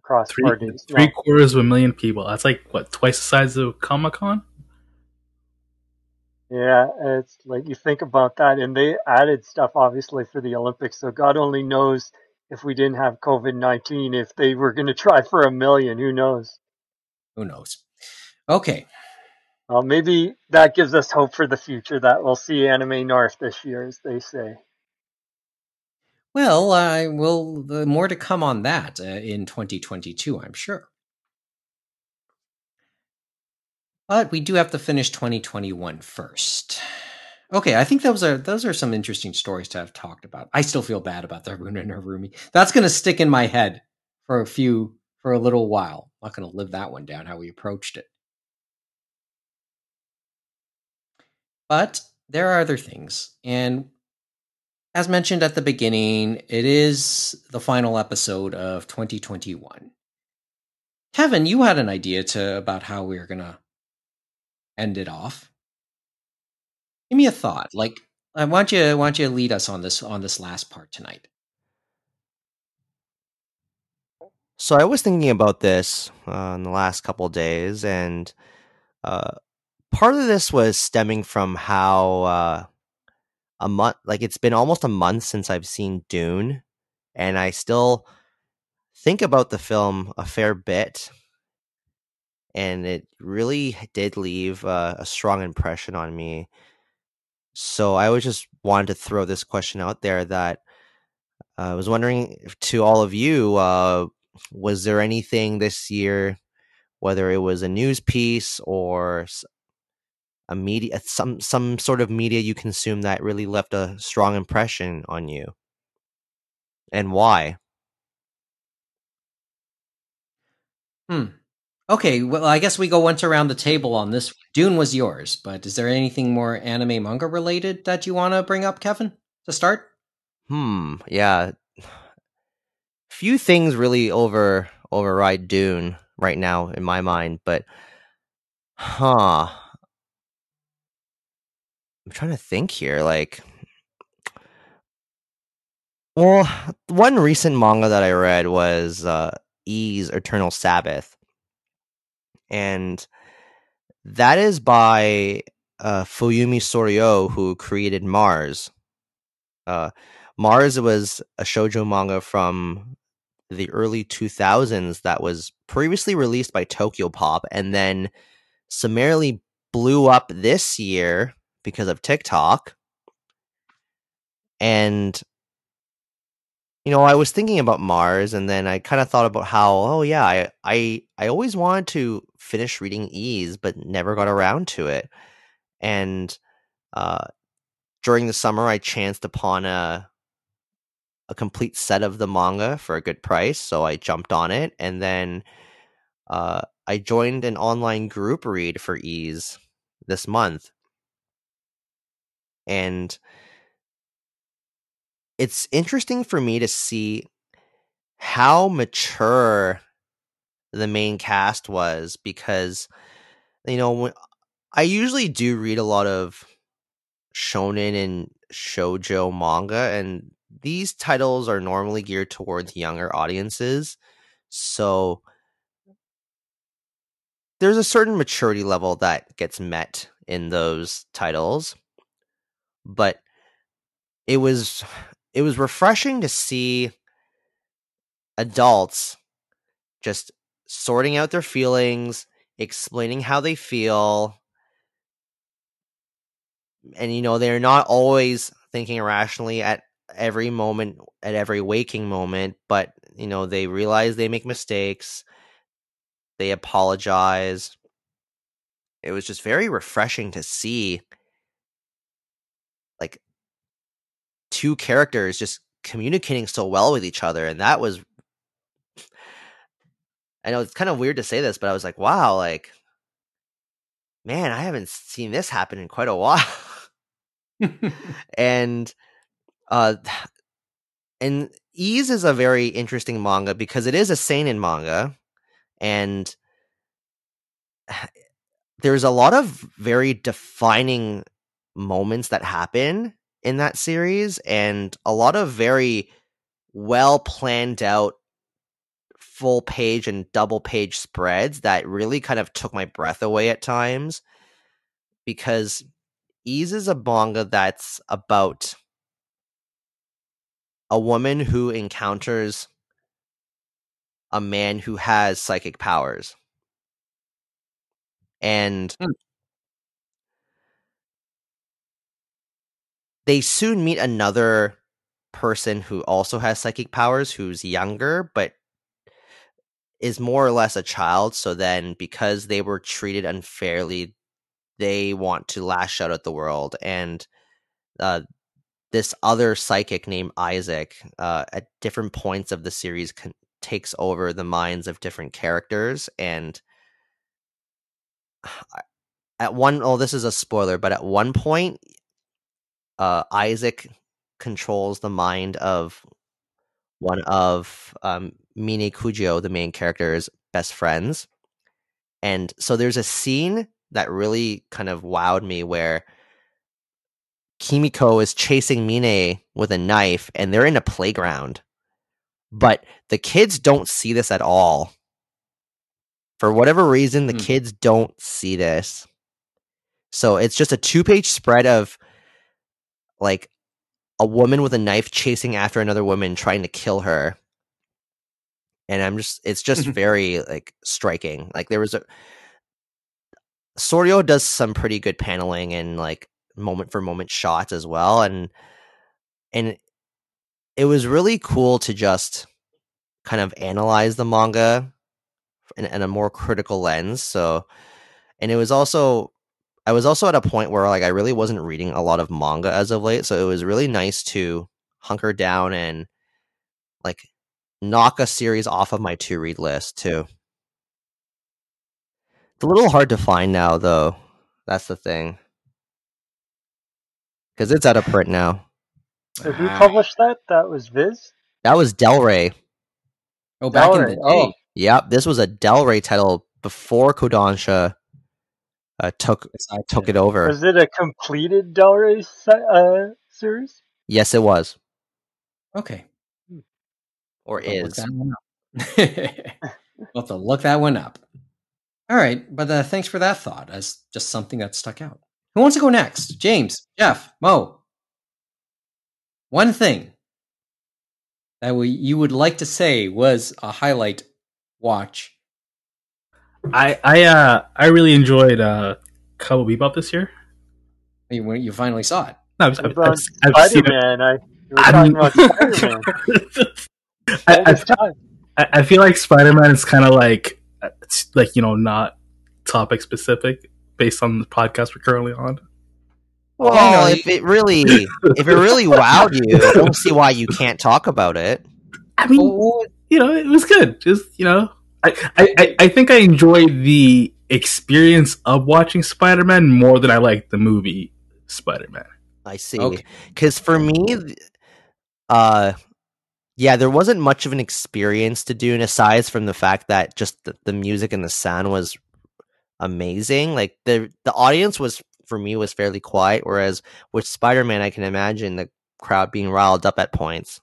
across three, four days. Three no. quarters of a million people. That's like, what, twice the size of Comic Con? Yeah, it's like you think about that, and they added stuff obviously for the Olympics. So God only knows if we didn't have COVID nineteen, if they were going to try for a million. Who knows? Who knows? Okay. Well, maybe that gives us hope for the future that we'll see Anime North this year, as they say. Well, I uh, will. Uh, more to come on that uh, in 2022, I'm sure. But we do have to finish 2021 first. Okay, I think those are those are some interesting stories to have talked about. I still feel bad about the Haruna and Harumi. That's going to stick in my head for a few for a little while. I'm not going to live that one down how we approached it. But there are other things, and as mentioned at the beginning, it is the final episode of 2021. Kevin, you had an idea to about how we are going to end it off. Give me a thought. Like, I want you, want you to lead us on this on this last part tonight. So I was thinking about this uh, in the last couple days, and uh, part of this was stemming from how uh, a month, like it's been almost a month since I've seen Dune, and I still think about the film a fair bit and it really did leave uh, a strong impression on me. So I was just wanted to throw this question out there that uh, I was wondering to all of you, uh, was there anything this year, whether it was a news piece or a media, some some sort of media you consume that really left a strong impression on you, and why? Hmm. Okay, well, I guess we go once around the table on this. Dune was yours, but is there anything more anime manga related that you want to bring up, Kevin, to start? Hmm. Yeah. Few things really over override Dune right now in my mind, but huh. I'm trying to think here. Like, well, one recent manga that I read was uh, Ys Eternal Sabbath, and that is by uh, Fuyumi Soryo, who created Mars. Uh, Mars was a shojo manga from the early 2000s that was previously released by Tokyopop and then summarily blew up this year because of TikTok. And you know, I was thinking about Mars and then I kind of thought about how, oh yeah, I I I always wanted to finish reading ES, but never got around to it. And uh during the summer I chanced upon a a complete set of the manga for a good price, so I jumped on it and then uh I joined an online group read for ES this month. And it's interesting for me to see how mature the main cast was because you know I usually do read a lot of shonen and shojo manga and these titles are normally geared towards younger audiences so there's a certain maturity level that gets met in those titles but it was it was refreshing to see adults just sorting out their feelings explaining how they feel and you know they're not always thinking irrationally at every moment at every waking moment but you know they realize they make mistakes they apologize. It was just very refreshing to see like two characters just communicating so well with each other and that was I know it's kind of weird to say this but I was like wow like man I haven't seen this happen in quite a while. And uh and ES is a very interesting manga because it is a seinen manga and there's a lot of very defining moments that happen in that series and a lot of very well planned out full page and double page spreads that really kind of took my breath away at times because ES is a manga that's about a woman who encounters a man who has psychic powers. And Hmm. they soon meet another person who also has psychic powers who's younger but is more or less a child so then because they were treated unfairly they want to lash out at the world and uh, this other psychic named Isaac uh, at different points of the series con- takes over the minds of different characters and at one oh this is a spoiler but at one point uh Isaac controls the mind of one of um Mine Kujo the main character's best friends and so there's a scene that really kind of wowed me where Kimiko is chasing Mine with a knife and they're in a playground but the kids don't see this at all. For whatever reason, the Hmm. kids don't see this. So it's just a two page spread of like a woman with a knife chasing after another woman trying to kill her. And I'm just it's just mm-hmm. very like striking. Like there was a Soryo does some pretty good paneling and like moment for moment shots as well and and it was really cool to just kind of analyze the manga in, in a more critical lens so and it was also i was also at a point where like i really wasn't reading a lot of manga as of late so it was really nice to hunker down and like knock a series off of my to read list too it's a little hard to find now though that's the thing because it's out of print now So who Ah. published that? That was Viz. that was del rey Oh, back in Valerie, the day. oh. Yep, this was a Del Rey title before Kodansha uh, took Besides took it over. Was it a completed Del Rey uh, series? Yes, it was Okay. Or I'll is. that one up. we'll have to look that one up. All right, but uh, thanks for that thought as just something that stuck out. Who wants to go next? James, Jeff, Mo. One thing that we, you would like to say was a highlight watch. I I uh I really enjoyed uh Cowboy Bebop this year. You, you finally saw it. No, I've, I've, I've, I've seen Spider it. Man? I you were I talking mean- about Spider Man I, all I. I I feel like Spider Man is kind of like uh, like you know not topic specific based on the podcast we're currently on. Well, I know, if it really if it really wowed you, I don't see why you can't talk about it. I mean, you know, it was good. Just you know, I I, I, I think I enjoyed the experience of watching Spider Man more than I liked the movie Spider Man. I see. Okay. Because for me, uh, yeah, there wasn't much of an experience to do, and aside from the fact that just the, the music and the sound was amazing. Like the the audience was for me was fairly quiet, whereas with Spider Man, I can imagine the crowd being riled up at points.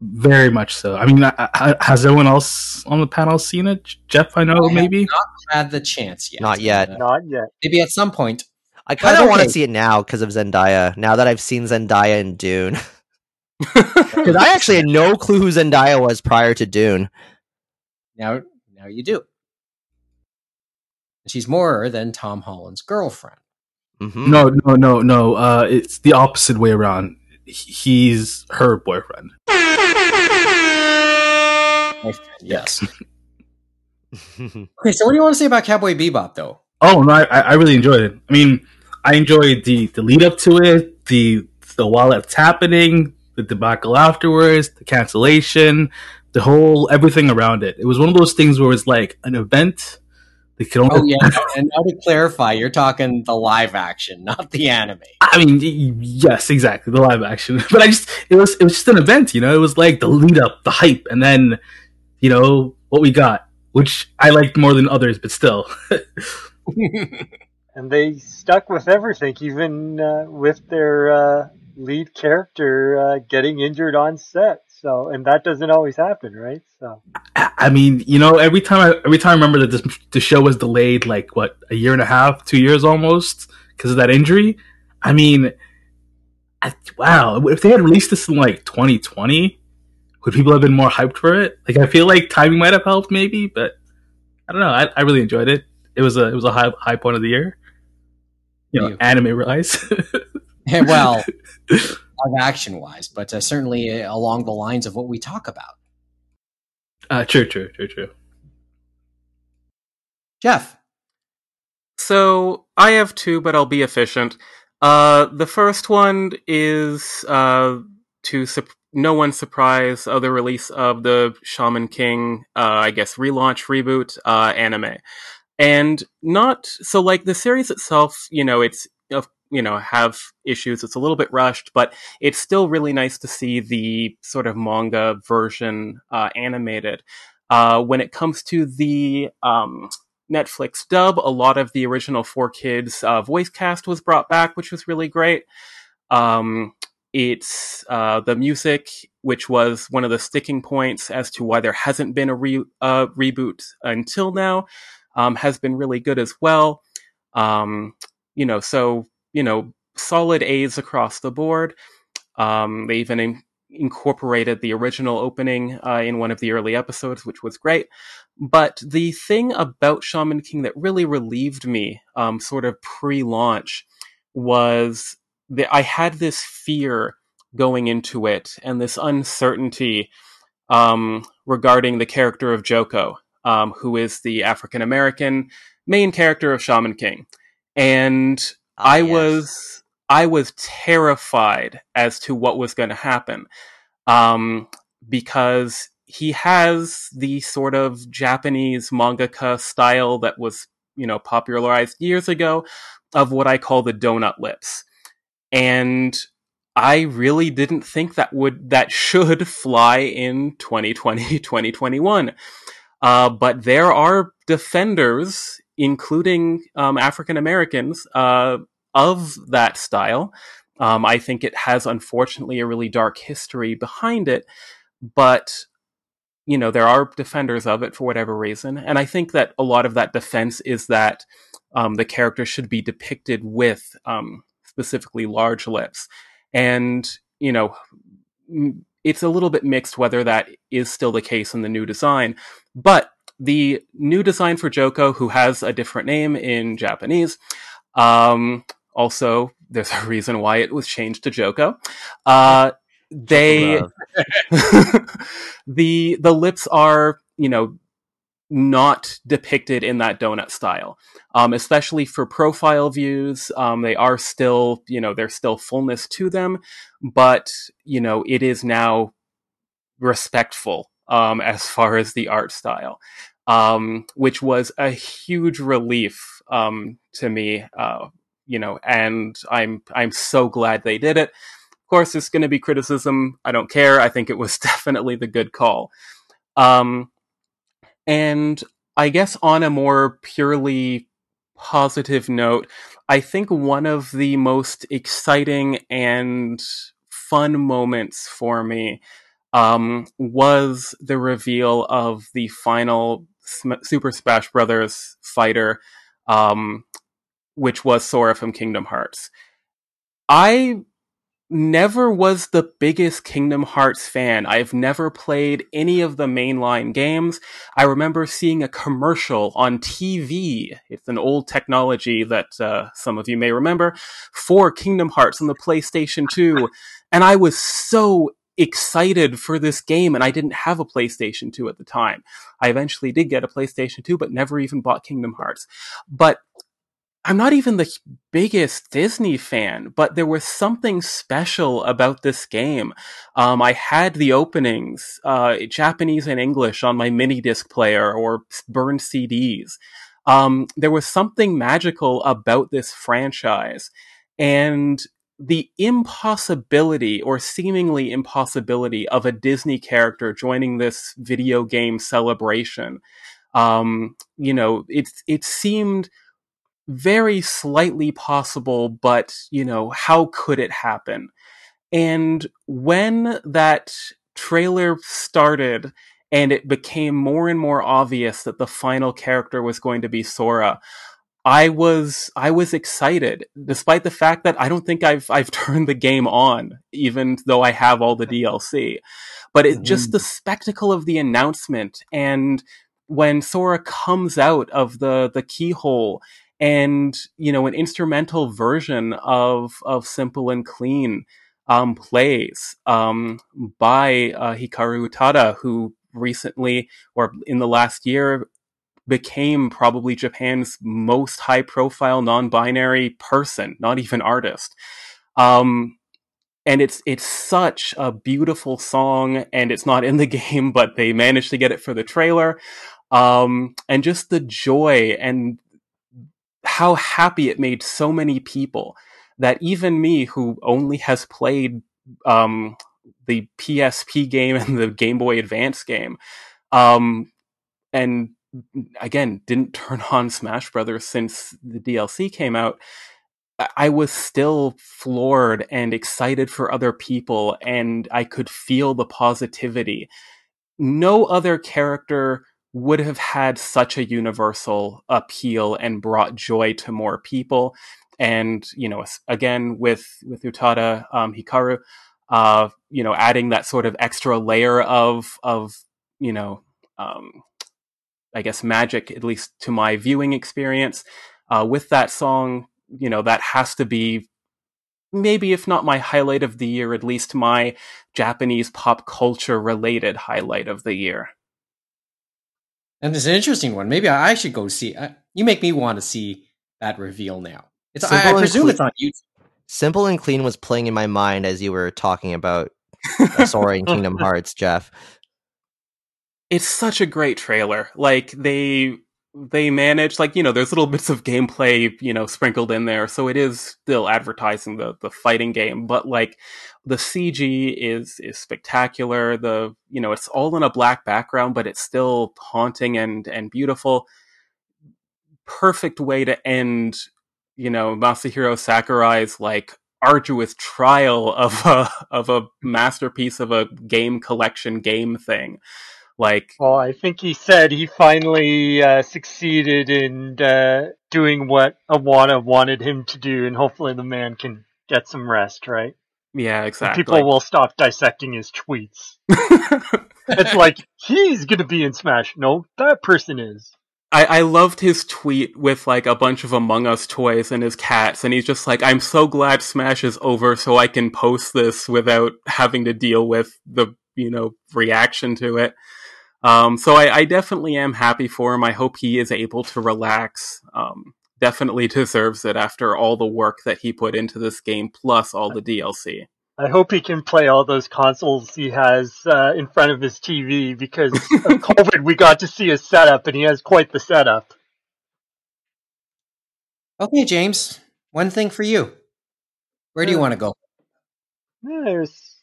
Very much so. I mean, I, I, has anyone else on the panel seen it? Jeff, I know I have maybe. had the chance yet. Not yet. Uh, Not yet. maybe at some point. I kind of But want to see it now because of Zendaya. Now that I've seen Zendaya in Dune, because I actually had no clue who Zendaya was prior to Dune. Now, now you do. She's more than Tom Holland's girlfriend. hmm No, no, no, no. Uh, it's the opposite way around. He's her boyfriend. Yes. Okay, so what do you want to say about Cowboy Bebop, though? Oh no, I, I really enjoyed it. I mean, I enjoyed the the lead up to it, the the while it's happening, the debacle afterwards, the cancellation, the whole everything around it. It was one of those things where it's like an event. They could only. Oh yeah, and now to clarify, you're talking the live action, not the anime. I mean, yes, exactly the live action. But I just it was it was just an event, you know. It was like the lead up, the hype, and then you know what we got, which I liked more than others, but still. And they stuck with everything, even uh, with their uh, lead character uh, getting injured on set. So, and that doesn't always happen, right? So, I I mean, you know, every time I every time I remember that this the show was delayed like what a year and a half, two years almost because of that injury. I mean, I, wow, if they had released this in like 2020, would people have been more hyped for it? Like, I feel like timing might have helped, maybe, but I don't know. I, I really enjoyed it. It was a it was a high high point of the year. You know, You- anime rise. well, live action wise, but uh, certainly uh, along the lines of what we talk about. uh, true, true, true, true. Jeff, So I have two, but I'll be efficient. Uh, the first one is uh, to sup- no one's surprise of the release of the Shaman King, uh, I guess relaunch reboot uh, anime, and not so like the series itself. You know, it's of you know have issues. It's a little bit rushed, but it's still really nice to see the sort of manga version uh, animated. Uh, when it comes to the um, Netflix dub. A lot of the original 4Kids uh, voice cast was brought back, which was really great. Um, it's uh, the music, which was one of the sticking points as to why there hasn't been a re- uh, reboot until now, um, has been really good as well. Um, you know, so you know, solid A's across the board. Um, they even in- incorporated the original opening uh, in one of the early episodes, which was great. But the thing about Shaman King that really relieved me, um, sort of pre-launch, was that I had this fear going into it and this uncertainty um, regarding the character of Joco, um, who is the African American main character of Shaman King, and Ah, I yes. was I was terrified as to what was going to happen, um, because he has the sort of Japanese mangaka style that was you know popularized years ago of what I call the donut lips, and I really didn't think that would that should fly in 2020 2021. Uh, but there are defenders including um, African Americans uh, of that style. Um, I think it has, unfortunately, a really dark history behind it, but you know there are defenders of it for whatever reason, and I think that a lot of that defense is that um, the character should be depicted with um, specifically large lips, and you know it's a little bit mixed whether that is still the case in the new design, but the new design for Joco, who has a different name in Japanese, um, also there's a reason why it was changed to Joco. Uh, they the the lips are you know not depicted in that donut style um, especially for profile views um, they are still you know there's still fullness to them but you know it is now respectful um, as far as the art style um, which was a huge relief um, to me uh, you know, and I'm I'm so glad they did it. Of course, there's going to be criticism. I don't care. I think it was definitely the good call. Um, and I guess on a more purely positive note, I think one of the most exciting and fun moments for me um, was the reveal of the final Super Smash Brothers fighter um, which was Sora from Kingdom Hearts. I never was the biggest Kingdom Hearts fan. I've never played any of the mainline games. I remember seeing a commercial on TV. It's an old technology that uh, some of you may remember for Kingdom Hearts on the PlayStation 2. And I was so excited for this game and I didn't have a PlayStation 2 at the time. I eventually did get a PlayStation 2 but never even bought Kingdom Hearts. But I'm not even the biggest Disney fan, but there was something special about this game. Um, I had the openings, uh, Japanese and English on my mini disc player or burned CDs. Um, there was something magical about this franchise and the impossibility or seemingly impossibility of a Disney character joining this video game celebration. Um, you know, it, it seemed, very slightly possible, but you know, how could it happen? And when that trailer started and it became more and more obvious that the final character was going to be Sora, I was I was excited, despite the fact that I don't think I've I've turned the game on, even though I have all the DLC. But it's mm-hmm. just the spectacle of the announcement and when Sora comes out of the the keyhole and you know an instrumental version of of simple and clean um, plays um, by uh, hikaru utada who recently or in the last year became probably japan's most high profile non-binary person not even artist. Um, and it's it's such a beautiful song and it's not in the game but they managed to get it for the trailer. Um, and just the joy and how happy it made so many people that even me, who only has played um, the PSP game and the Game Boy Advance game, um, and again didn't turn on Smash Brothers since the DLC came out. I was still floored and excited for other people, and I could feel the positivity. No other character would have had such a universal appeal and brought joy to more people. And you know, again with with Utada um, Hikaru, uh, you know, adding that sort of extra layer of of you know, um, I guess magic, at least to my viewing experience, uh, with that song. You know, that has to be maybe if not my highlight of the year, at least my Japanese pop culture related highlight of the year. And it's an interesting one. Maybe I should go see. Uh, you make me want to see that reveal now. It's I, I, presume cle- it's on YouTube. Simple and Clean was playing in my mind as you were talking about Sora and Kingdom Hearts, Jeff. It's such a great trailer. Like they they manage like you know there's little bits of gameplay you know sprinkled in there so it is still advertising the the fighting game but like the cg is is spectacular the you know it's all in a black background but it's still haunting and and beautiful perfect way to end, you know, Masahiro Sakurai's like arduous trial of a of a masterpiece of a game collection game thing. Like, well, I think he said he finally uh, succeeded in uh, doing what Iwata wanted him to do, and hopefully the man can get some rest, right? Yeah, exactly. People will stop dissecting his tweets. it's like he's gonna be in Smash. No, that person is. I, I loved his tweet with like a bunch of Among Us toys and his cats, and he's just like, "I'm so glad Smash is over, so I can post this without having to deal with the you know reaction to it." Um, so I, I, definitely am happy for him. I hope he is able to relax. Um, definitely deserves it after all the work that he put into this game, plus all the DLC. I hope he can play all those consoles he has uh, in front of his TV because of COVID, we got to see his setup, and he has quite the setup. Okay, James, one thing for you. Where do you want to go? There's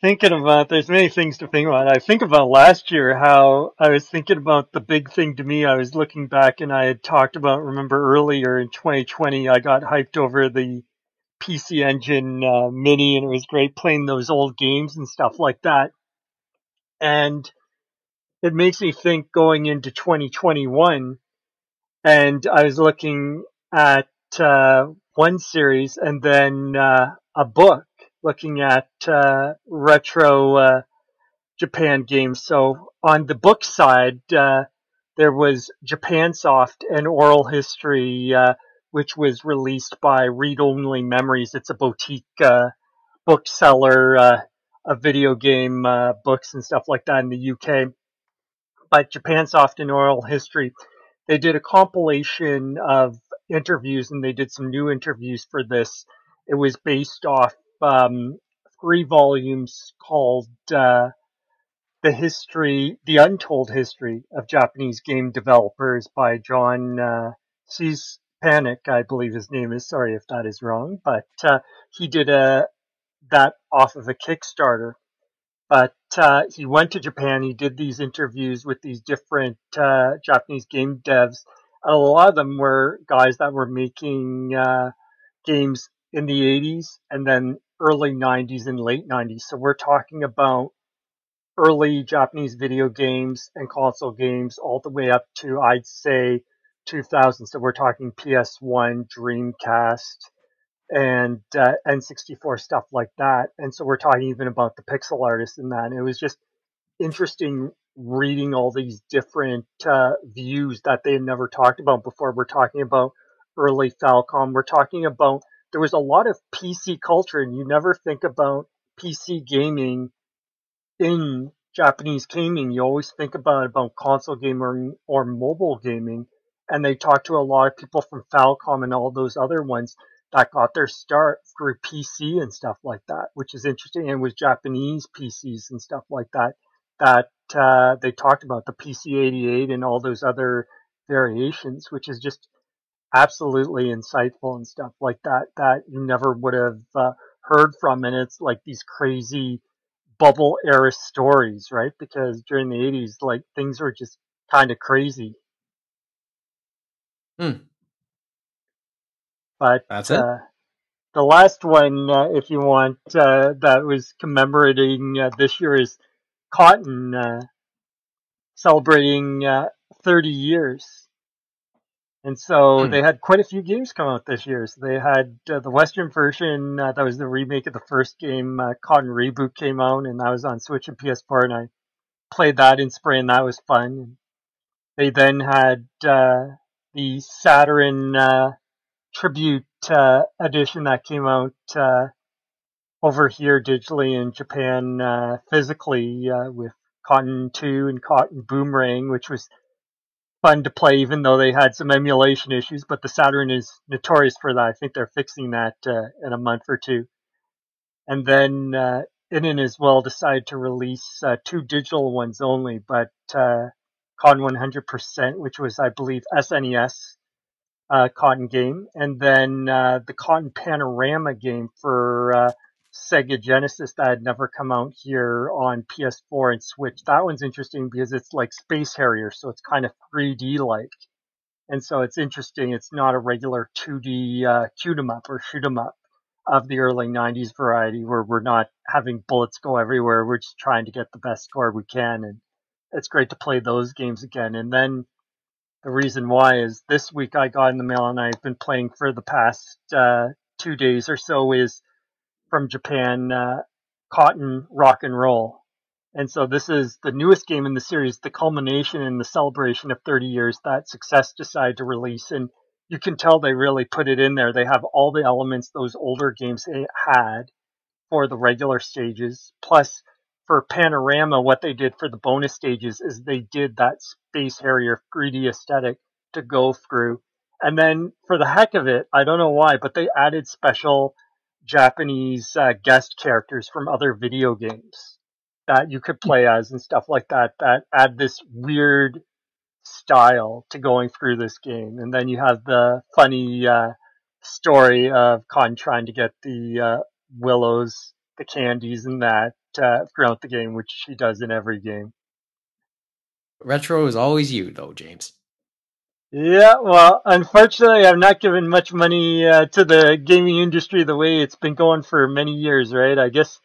thinking about there's many things to think about. I think about last year how I was thinking about the big thing to me. I was looking back and I had talked about remember earlier in 2020 I got hyped over the PC Engine uh, Mini and it was great playing those old games and stuff like that. And it makes me think going into 2021 and I was looking at uh, one series and then uh, a book looking at uh, retro uh, Japan games. So on the book side, uh, there was Japansoft and Oral History, uh, which was released by Read Only Memories. It's a boutique uh, bookseller uh, of video game books and stuff like that in the UK. But Japansoft and Oral History, they did a compilation of interviews and they did some new interviews for this. It was based off um, three volumes called uh, "The History, the Untold History of Japanese Game Developers" by John uh, C's Panic, I believe his name is. Sorry if that is wrong, but uh, he did a that off of a Kickstarter. But uh, he went to Japan. He did these interviews with these different uh, Japanese game devs. a lot of them were guys that were making uh, games in the 80s and then early 90s and late 90s. So we're talking about early Japanese video games and console games all the way up to, I'd say, 2000. So we're talking PS1, Dreamcast, and uh, N64 stuff like that. And so we're talking even about the pixel artists in that. And it was just interesting reading all these different uh, views that they had never talked about before. We're talking about early Falcom. We're talking about there was a lot of PC culture, and you never think about PC gaming in Japanese gaming. You always think about about console gaming or, mobile gaming, and they talked to a lot of people from Falcom and all those other ones that got their start through PC and stuff like that, which is interesting. And with Japanese PCs and stuff like that, that uh, they talked about the PC88 and all those other variations, which is just absolutely insightful and stuff like that that you never would have uh, heard from. And it's like these crazy bubble era stories right? Because during the 80s like things were just kind of crazy. Hmm. but that's it? uh, the last one uh, if you want uh, that was commemorating uh, this year is Cotton uh, celebrating 30 years and so hmm. they had quite a few games come out this year. So they had uh, the Western version uh, that was the remake of the first game, uh, Cotton Reboot came out, and that was on Switch and PS4, and I played that in spring. and that was fun. They then had uh, the Saturn uh, Tribute uh, edition that came out uh, over here digitally in Japan physically with Cotton 2 and Cotton Boomerang, which was fun to play, even though they had some emulation issues. But the Saturn is notorious for that. I think they're fixing that uh, in a month or two. And then uh, as well decided to release uh, two digital ones only, but uh, Con 100%, which was, I believe, SNES uh, Cotton game, and then uh, the Cotton Panorama game for uh, Sega Genesis that had never come out here on PS4 and Switch. That one's interesting because it's like Space Harrier, so it's kind of 3D like. And so it's interesting. It's not a regular 2D uh, shoot 'em up or shoot 'em up of the early 90s variety where we're not having bullets go everywhere. We're just trying to get the best score we can. And it's great to play those games again. And then the reason why is this week I got in the mail and I've been playing for the past uh, two days or so is from Japan, uh, Cotton Rock and Roll. And so this is the newest game in the series, the culmination and the celebration of 30 years that Success decided to release. And you can tell they really put it in there. They have all the elements those older games had for the regular stages. Plus, for Panorama, what they did for the bonus stages is they did that Space Harrier greedy aesthetic to go through. And then for the heck of it, I don't know why, but they added special Japanese uh, guest characters from other video games that you could play as and stuff like that that add this weird style to going through this game. And then you have the funny uh, story of Con trying to get the uh, willows, the candies, and that uh, throughout the game, which she does in every game. Retro is always you, though, James. Yeah, well, unfortunately, I've not given much money uh, to the gaming industry the way it's been going for many years, right? I guess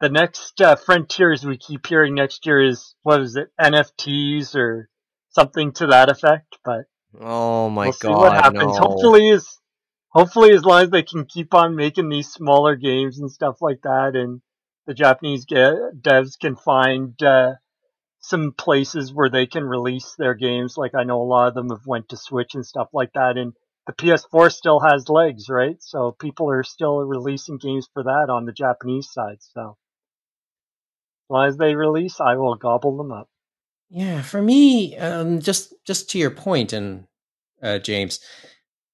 the next uh, frontiers we keep hearing next year is what is it, NFTs or something to that effect. But Oh my we'll see god! what happens. no. Hopefully, is hopefully as long as they can keep on making these smaller games and stuff like that, and the Japanese ge- devs can find uh, some places where they can release their games. Like I know a lot of them have went to Switch and stuff like that, and the PS4 still has legs, right? So people are still releasing games for that on the Japanese side. So as long as they release, I will gobble them up. Yeah, for me, um, just just to your point, and uh, James,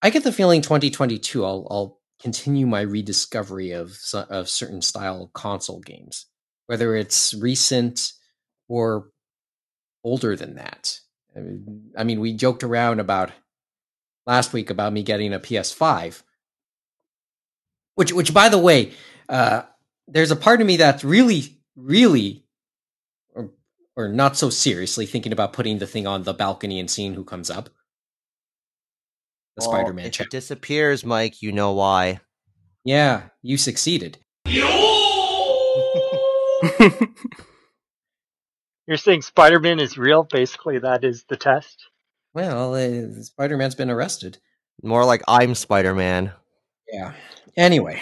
I get the feeling 2022. I'll I'll continue my rediscovery of of certain style console games, whether it's recent or older than that. I mean, I mean, we joked around about last week about me getting a PS5, which which by the way, uh, there's a part of me that's really really or or not so seriously thinking about putting the thing on the balcony and seeing who comes up. The Well, Spider-Man If check. it disappears, Mike, you know why. Yeah, you succeeded. You're saying Spider-Man is real? Basically, that is the test. Well, uh, Spider-Man's been arrested. More like I'm Spider-Man. Yeah. Anyway,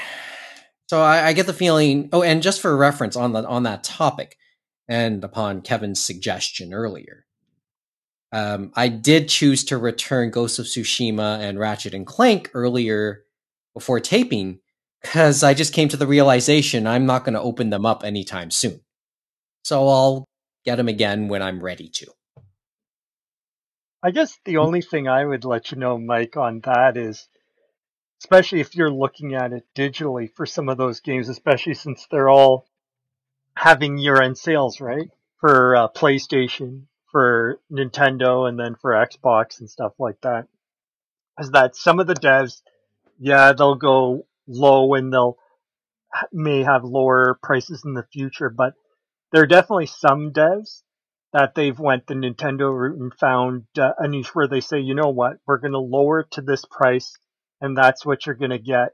so I, I get the feeling. Oh, and just for reference on the on that topic, and upon Kevin's suggestion earlier, um, I did choose to return Ghost of Tsushima and Ratchet and Clank earlier before taping because I just came to the realization I'm not going to open them up anytime soon. So I'll get them again when I'm ready to. I guess the only thing I would let you know, Mike, on that is, especially if you're looking at it digitally for some of those games, especially since they're all having year-end sales, right? For uh, PlayStation, for Nintendo, and then for Xbox and stuff like that. Is that some of the devs, yeah, they'll go low and they'll may have lower prices in the future, but there are definitely some devs that they've went the Nintendo route and found uh, a niche where they say, you know what, we're going to lower it to this price, and that's what you're going to get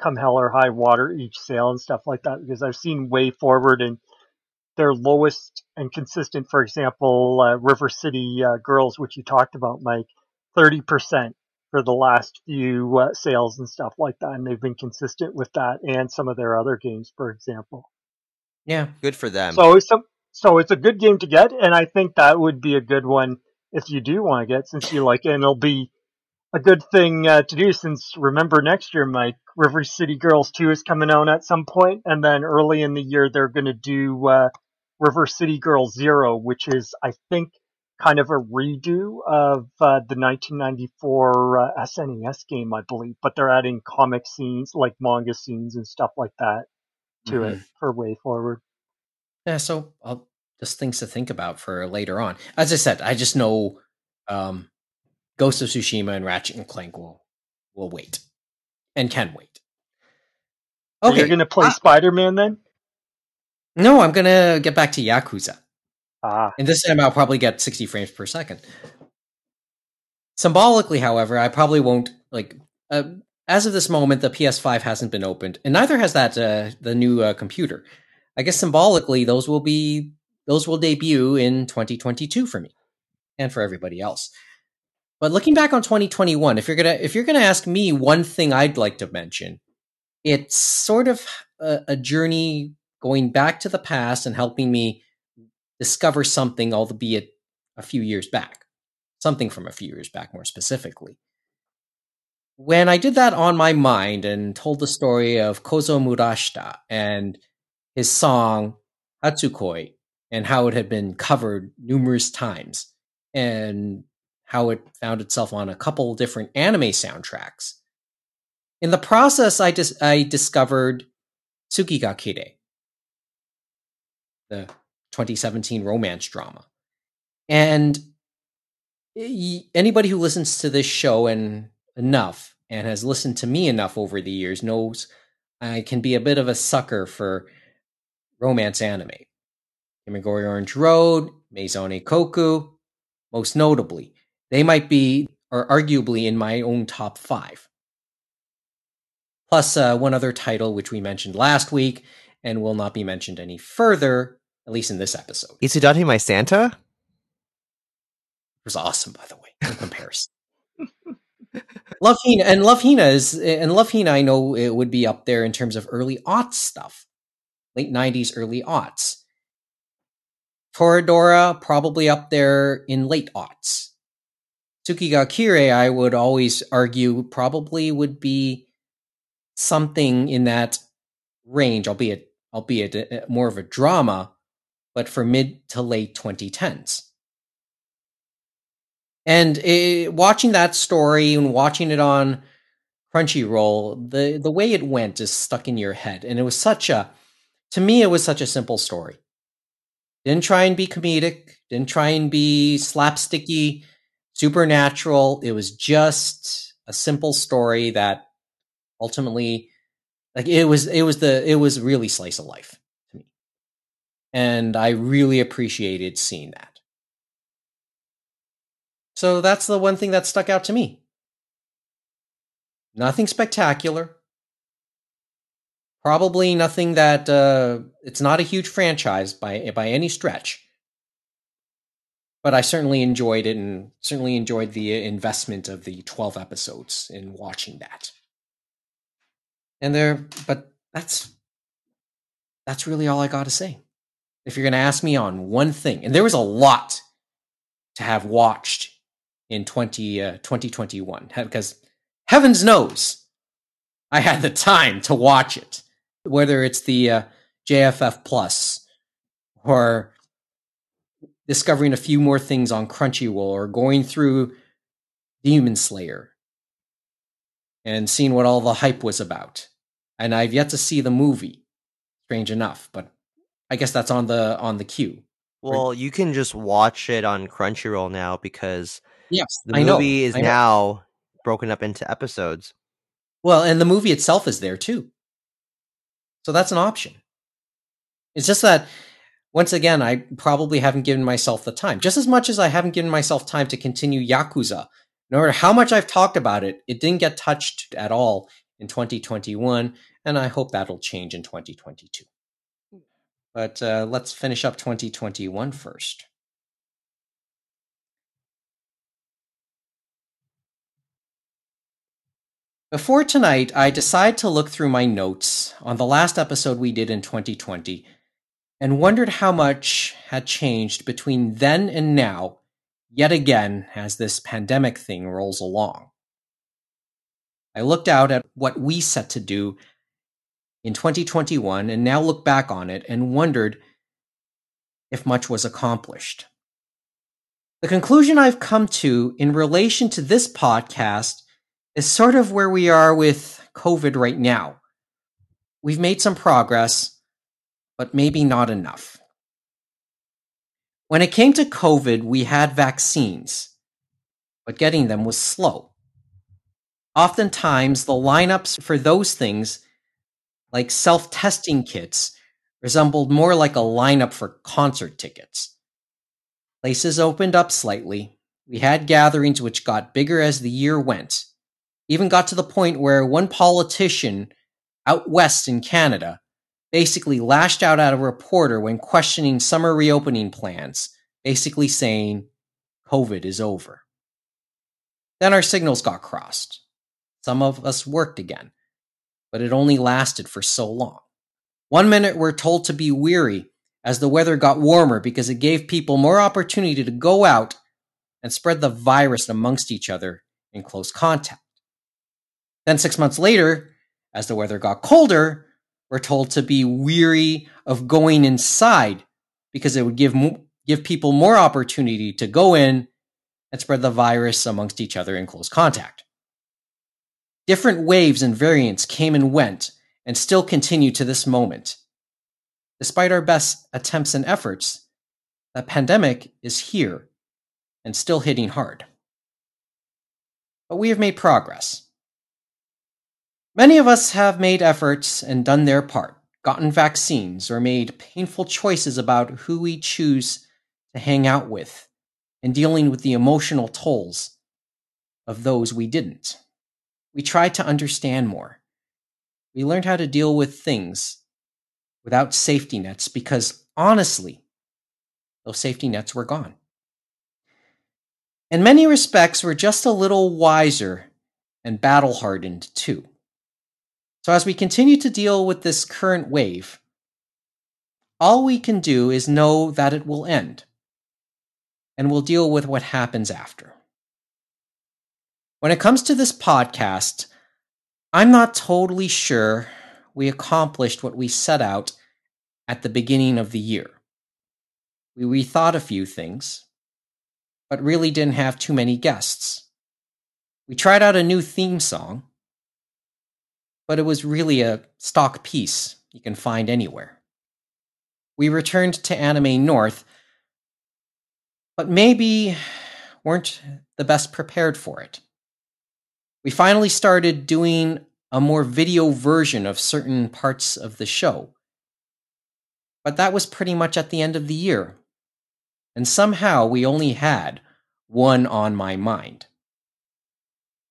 come hell or high water each sale and stuff like that. Because I've seen WayForward and their lowest and consistent, for example, uh, River City uh, Girls, which you talked about, Mike, thirty percent for the last few uh, sales and stuff like that, and they've been consistent with that and some of their other games, for example. Yeah. Good for them. So so so it's a good game to get, and I think that would be a good one if you do want to get, since you like it, and it'll be a good thing uh, to do. Since remember next year, Mike, River City Girls Two is coming out at some point, and then early in the year they're going to do uh, River City Girls Zero, which is I think kind of a redo of uh, the 1994 uh, SNES game, I believe, but they're adding comic scenes like manga scenes and stuff like that to it for WayForward. Yeah, so I'll just things to think about for later on. As I said, I just know um, Ghost of Tsushima and Ratchet and Clank will will wait and can wait. Okay, You're going to play Ah. Spider Man then? no, I'm gonna get back to Yakuza, Ah. and this time I'll probably get 60 frames per second. Symbolically, however, I probably won't like. Uh, as of this moment, the PS5 hasn't been opened, and neither has that uh, the new uh, computer. I guess symbolically, those will be those will debut in 2022 for me and for everybody else. But looking back on 2021, if you're gonna if you're gonna ask me one thing I'd like to mention, it's sort of a, a journey going back to the past and helping me discover something, albeit a few years back, something from a few years back, more specifically. When I did that on my mind and told the story of Kozo Murashita and his song Hatsukoi and how it had been covered numerous times and how it found itself on a couple different anime soundtracks. In the process, I dis- I discovered Tsuki ga Kirei, the 2017 romance drama, and eh, anybody who listens to this show and enough and has listened to me enough over the years knows I can be a bit of a sucker for romance anime. Kimagure Orange Road, Maison Ikkoku, most notably. They might be, or arguably, in my own top five. Plus, uh, one other title which we mentioned last week and will not be mentioned any further, at least in this episode. Itsudatte My Santa? It was awesome, by the way, in comparison. Love Hina and Love Hina is and Love Hina I know it would be up there in terms of early aughts stuff. Late 90s, early aughts. Toradora probably up there in late aughts. Tsuki ga I would always argue, probably would be something in that range, albeit albeit uh, more of a drama, but for mid to late 2010s. And it, watching that story and watching it on Crunchyroll, the the way it went is stuck in your head, and it was such a, to me, it was such a simple story. Didn't try and be comedic. Didn't try and be slapsticky, supernatural. It was just a simple story that ultimately, like it was, it was the, it was really slice of life to me, and I really appreciated seeing that. So that's the one thing that stuck out to me. Nothing spectacular. Probably nothing that uh, it's not a huge franchise by by any stretch. But I certainly enjoyed it and certainly enjoyed the investment of the 12 episodes in watching that. And there but that's that's really all I got to say. If you're going to ask me on one thing, and there was a lot to have watched in 20, uh, 2021 because heavens knows I had the time to watch it whether it's the uh, JFF Plus or discovering a few more things on Crunchyroll or going through Demon Slayer and seeing what all the hype was about. And I've yet to see the movie, strange enough, but I guess that's on the on the queue. Well, you can just watch it on Crunchyroll now because yes, the movie is now broken up into episodes. Well, and the movie itself is there too. So that's an option. It's just that once again, I probably haven't given myself the time. Just as much as I haven't given myself time to continue Yakuza. No matter how much I've talked about it, it didn't get touched at all in 2021, and I hope that'll change in 2022. But uh, let's finish up 2021 first. Before tonight, I decided to look through my notes on the last episode we did in 2020 and wondered how much had changed between then and now, yet again, as this pandemic thing rolls along. I looked out at what we set to do in 2021 and now look back on it and wondered if much was accomplished. The conclusion I've come to in relation to this podcast is sort of where we are with COVID right now. We've made some progress, but maybe not enough. When it came to COVID, we had vaccines, but getting them was slow. Oftentimes, the lineups for those things, like self testing kits, resembled more like a lineup for concert tickets. Places opened up slightly, We had gatherings which got bigger as the year went, even got to the point where one politician out west in Canada basically lashed out at a reporter when questioning summer reopening plans, basically saying, COVID is over. Then our signals got crossed. Some of us worked again, but it only lasted for so long. One minute we're told to be weary as the weather got warmer because it gave people more opportunity to go out and spread the virus amongst each other in close contact. Then, six months later, as the weather got colder, we're told to be weary of going inside because it would give, give people more opportunity to go in and spread the virus amongst each other in close contact. Different waves and variants came and went and still continue to this moment. Despite our best attempts and efforts, the pandemic is here and still hitting hard. But we have made progress. Many of us have made efforts and done their part, gotten vaccines, or made painful choices about who we choose to hang out with, and dealing with the emotional tolls of those we didn't. We tried to understand more. We learned how to deal with things without safety nets because honestly, those safety nets were gone. In many respects, we're just a little wiser and battle hardened too. So, as we continue to deal with this current wave, all we can do is know that it will end, and we'll deal with what happens after. When it comes to this podcast, I'm not totally sure we accomplished what we set out at the beginning of the year. We rethought a few things, but really didn't have too many guests. We tried out a new theme song, but it was really a stock piece you can find anywhere. We returned to Anime North, but maybe weren't the best prepared for it. We finally started doing a more video version of certain parts of the show. But that was pretty much at the end of the year. And somehow we only had one on my mind.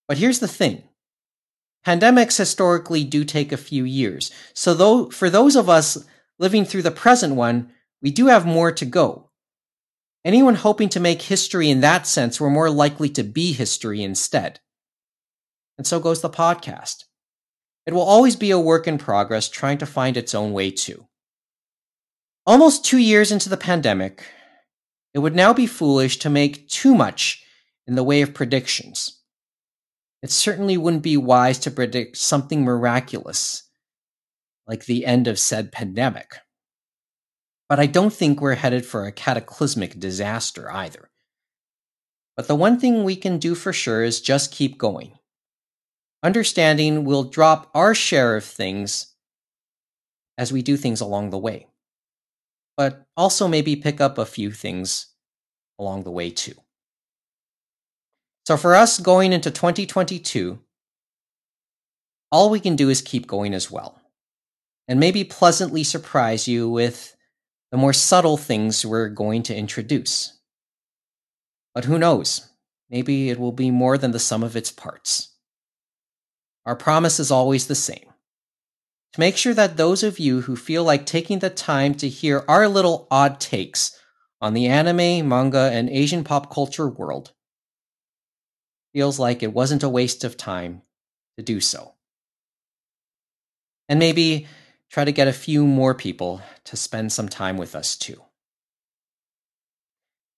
But here's the thing pandemics historically do take a few years. So, though, for those of us living through the present one, we do have more to go. Anyone hoping to make history in that sense were more likely to be history instead. And so goes the podcast. It will always be a work in progress trying to find its own way too. Almost two years into the pandemic, it would now be foolish to make too much in the way of predictions. It certainly wouldn't be wise to predict something miraculous, like the end of said pandemic. But I don't think we're headed for a cataclysmic disaster either. But the one thing we can do for sure is just keep going understanding we'll drop our share of things as we do things along the way, but also maybe pick up a few things along the way too. So for us going into 2022, all we can do is keep going as well, and maybe pleasantly surprise you with the more subtle things we're going to introduce. But who knows? Maybe it will be more than the sum of its parts. Our promise is always the same to make sure that those of you who feel like taking the time to hear our little odd takes on the anime, manga, and Asian pop culture world feels like it wasn't a waste of time to do so. And maybe try to get a few more people to spend some time with us too.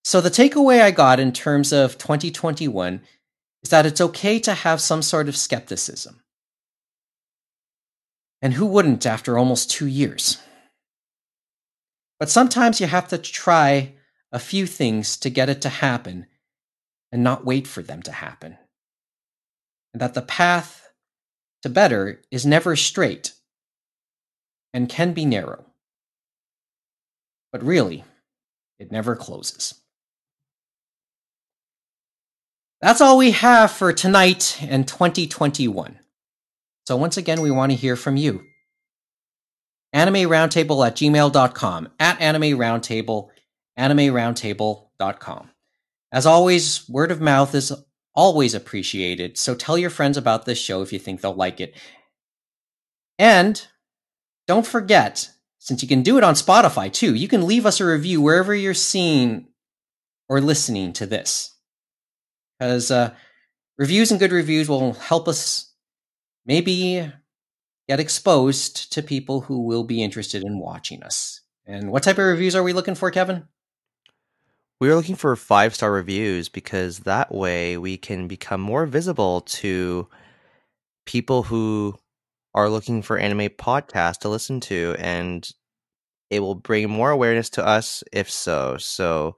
So, the takeaway I got in terms of 2021 is that it's okay to have some sort of skepticism. And who wouldn't after almost two years? But sometimes you have to try a few things to get it to happen and not wait for them to happen. And that the path to better is never straight and can be narrow. But really, it never closes. That's all we have for tonight and 2021. So once again, we want to hear from you. Anime Roundtable at gmail.com, at Anime Roundtable, animeroundtable.com. As always, word of mouth is always appreciated, so tell your friends about this show if you think they'll like it. And don't forget, since you can do it on Spotify too, you can leave us a review wherever you're seeing or listening to this. Because uh, reviews and good reviews will help us maybe get exposed to people who will be interested in watching us. And what type of reviews are we looking for, Kevin? We're looking for five star reviews because that way we can become more visible to people who are looking for anime podcasts to listen to, and it will bring more awareness to us if so. So,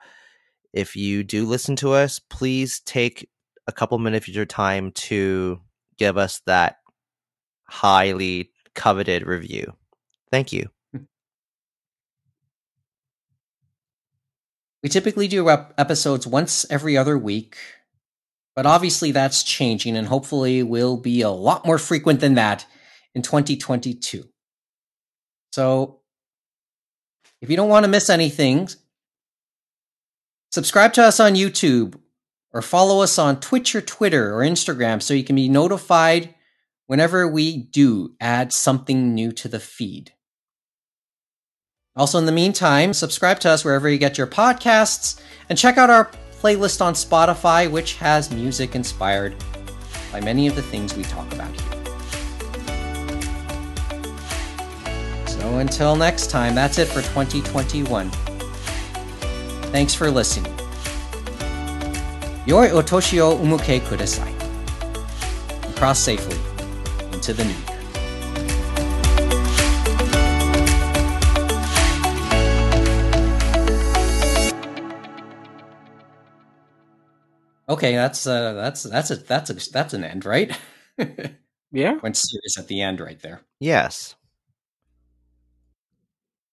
if you do listen to us, please take a couple minutes of your time to give us that highly coveted review. Thank you. We typically do ep- episodes once every other week, but obviously that's changing and hopefully will be a lot more frequent than that in 2022. So if you don't want to miss anything, subscribe to us on YouTube or follow us on Twitch or Twitter or Instagram so you can be notified whenever we do add something new to the feed. Also, in the meantime, subscribe to us wherever you get your podcasts and check out our playlist on Spotify, which has music inspired by many of the things we talk about here. So until next time, that's it for 2021. Thanks for listening. Yoi otoshi o umuke kudasai. Cross safely into the new Okay, that's uh that's that's a that's a that's an end, right? Yeah. Went serious at the end right there. Yes.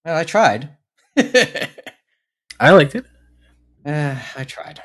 Well, I tried. I liked it. Uh, I tried.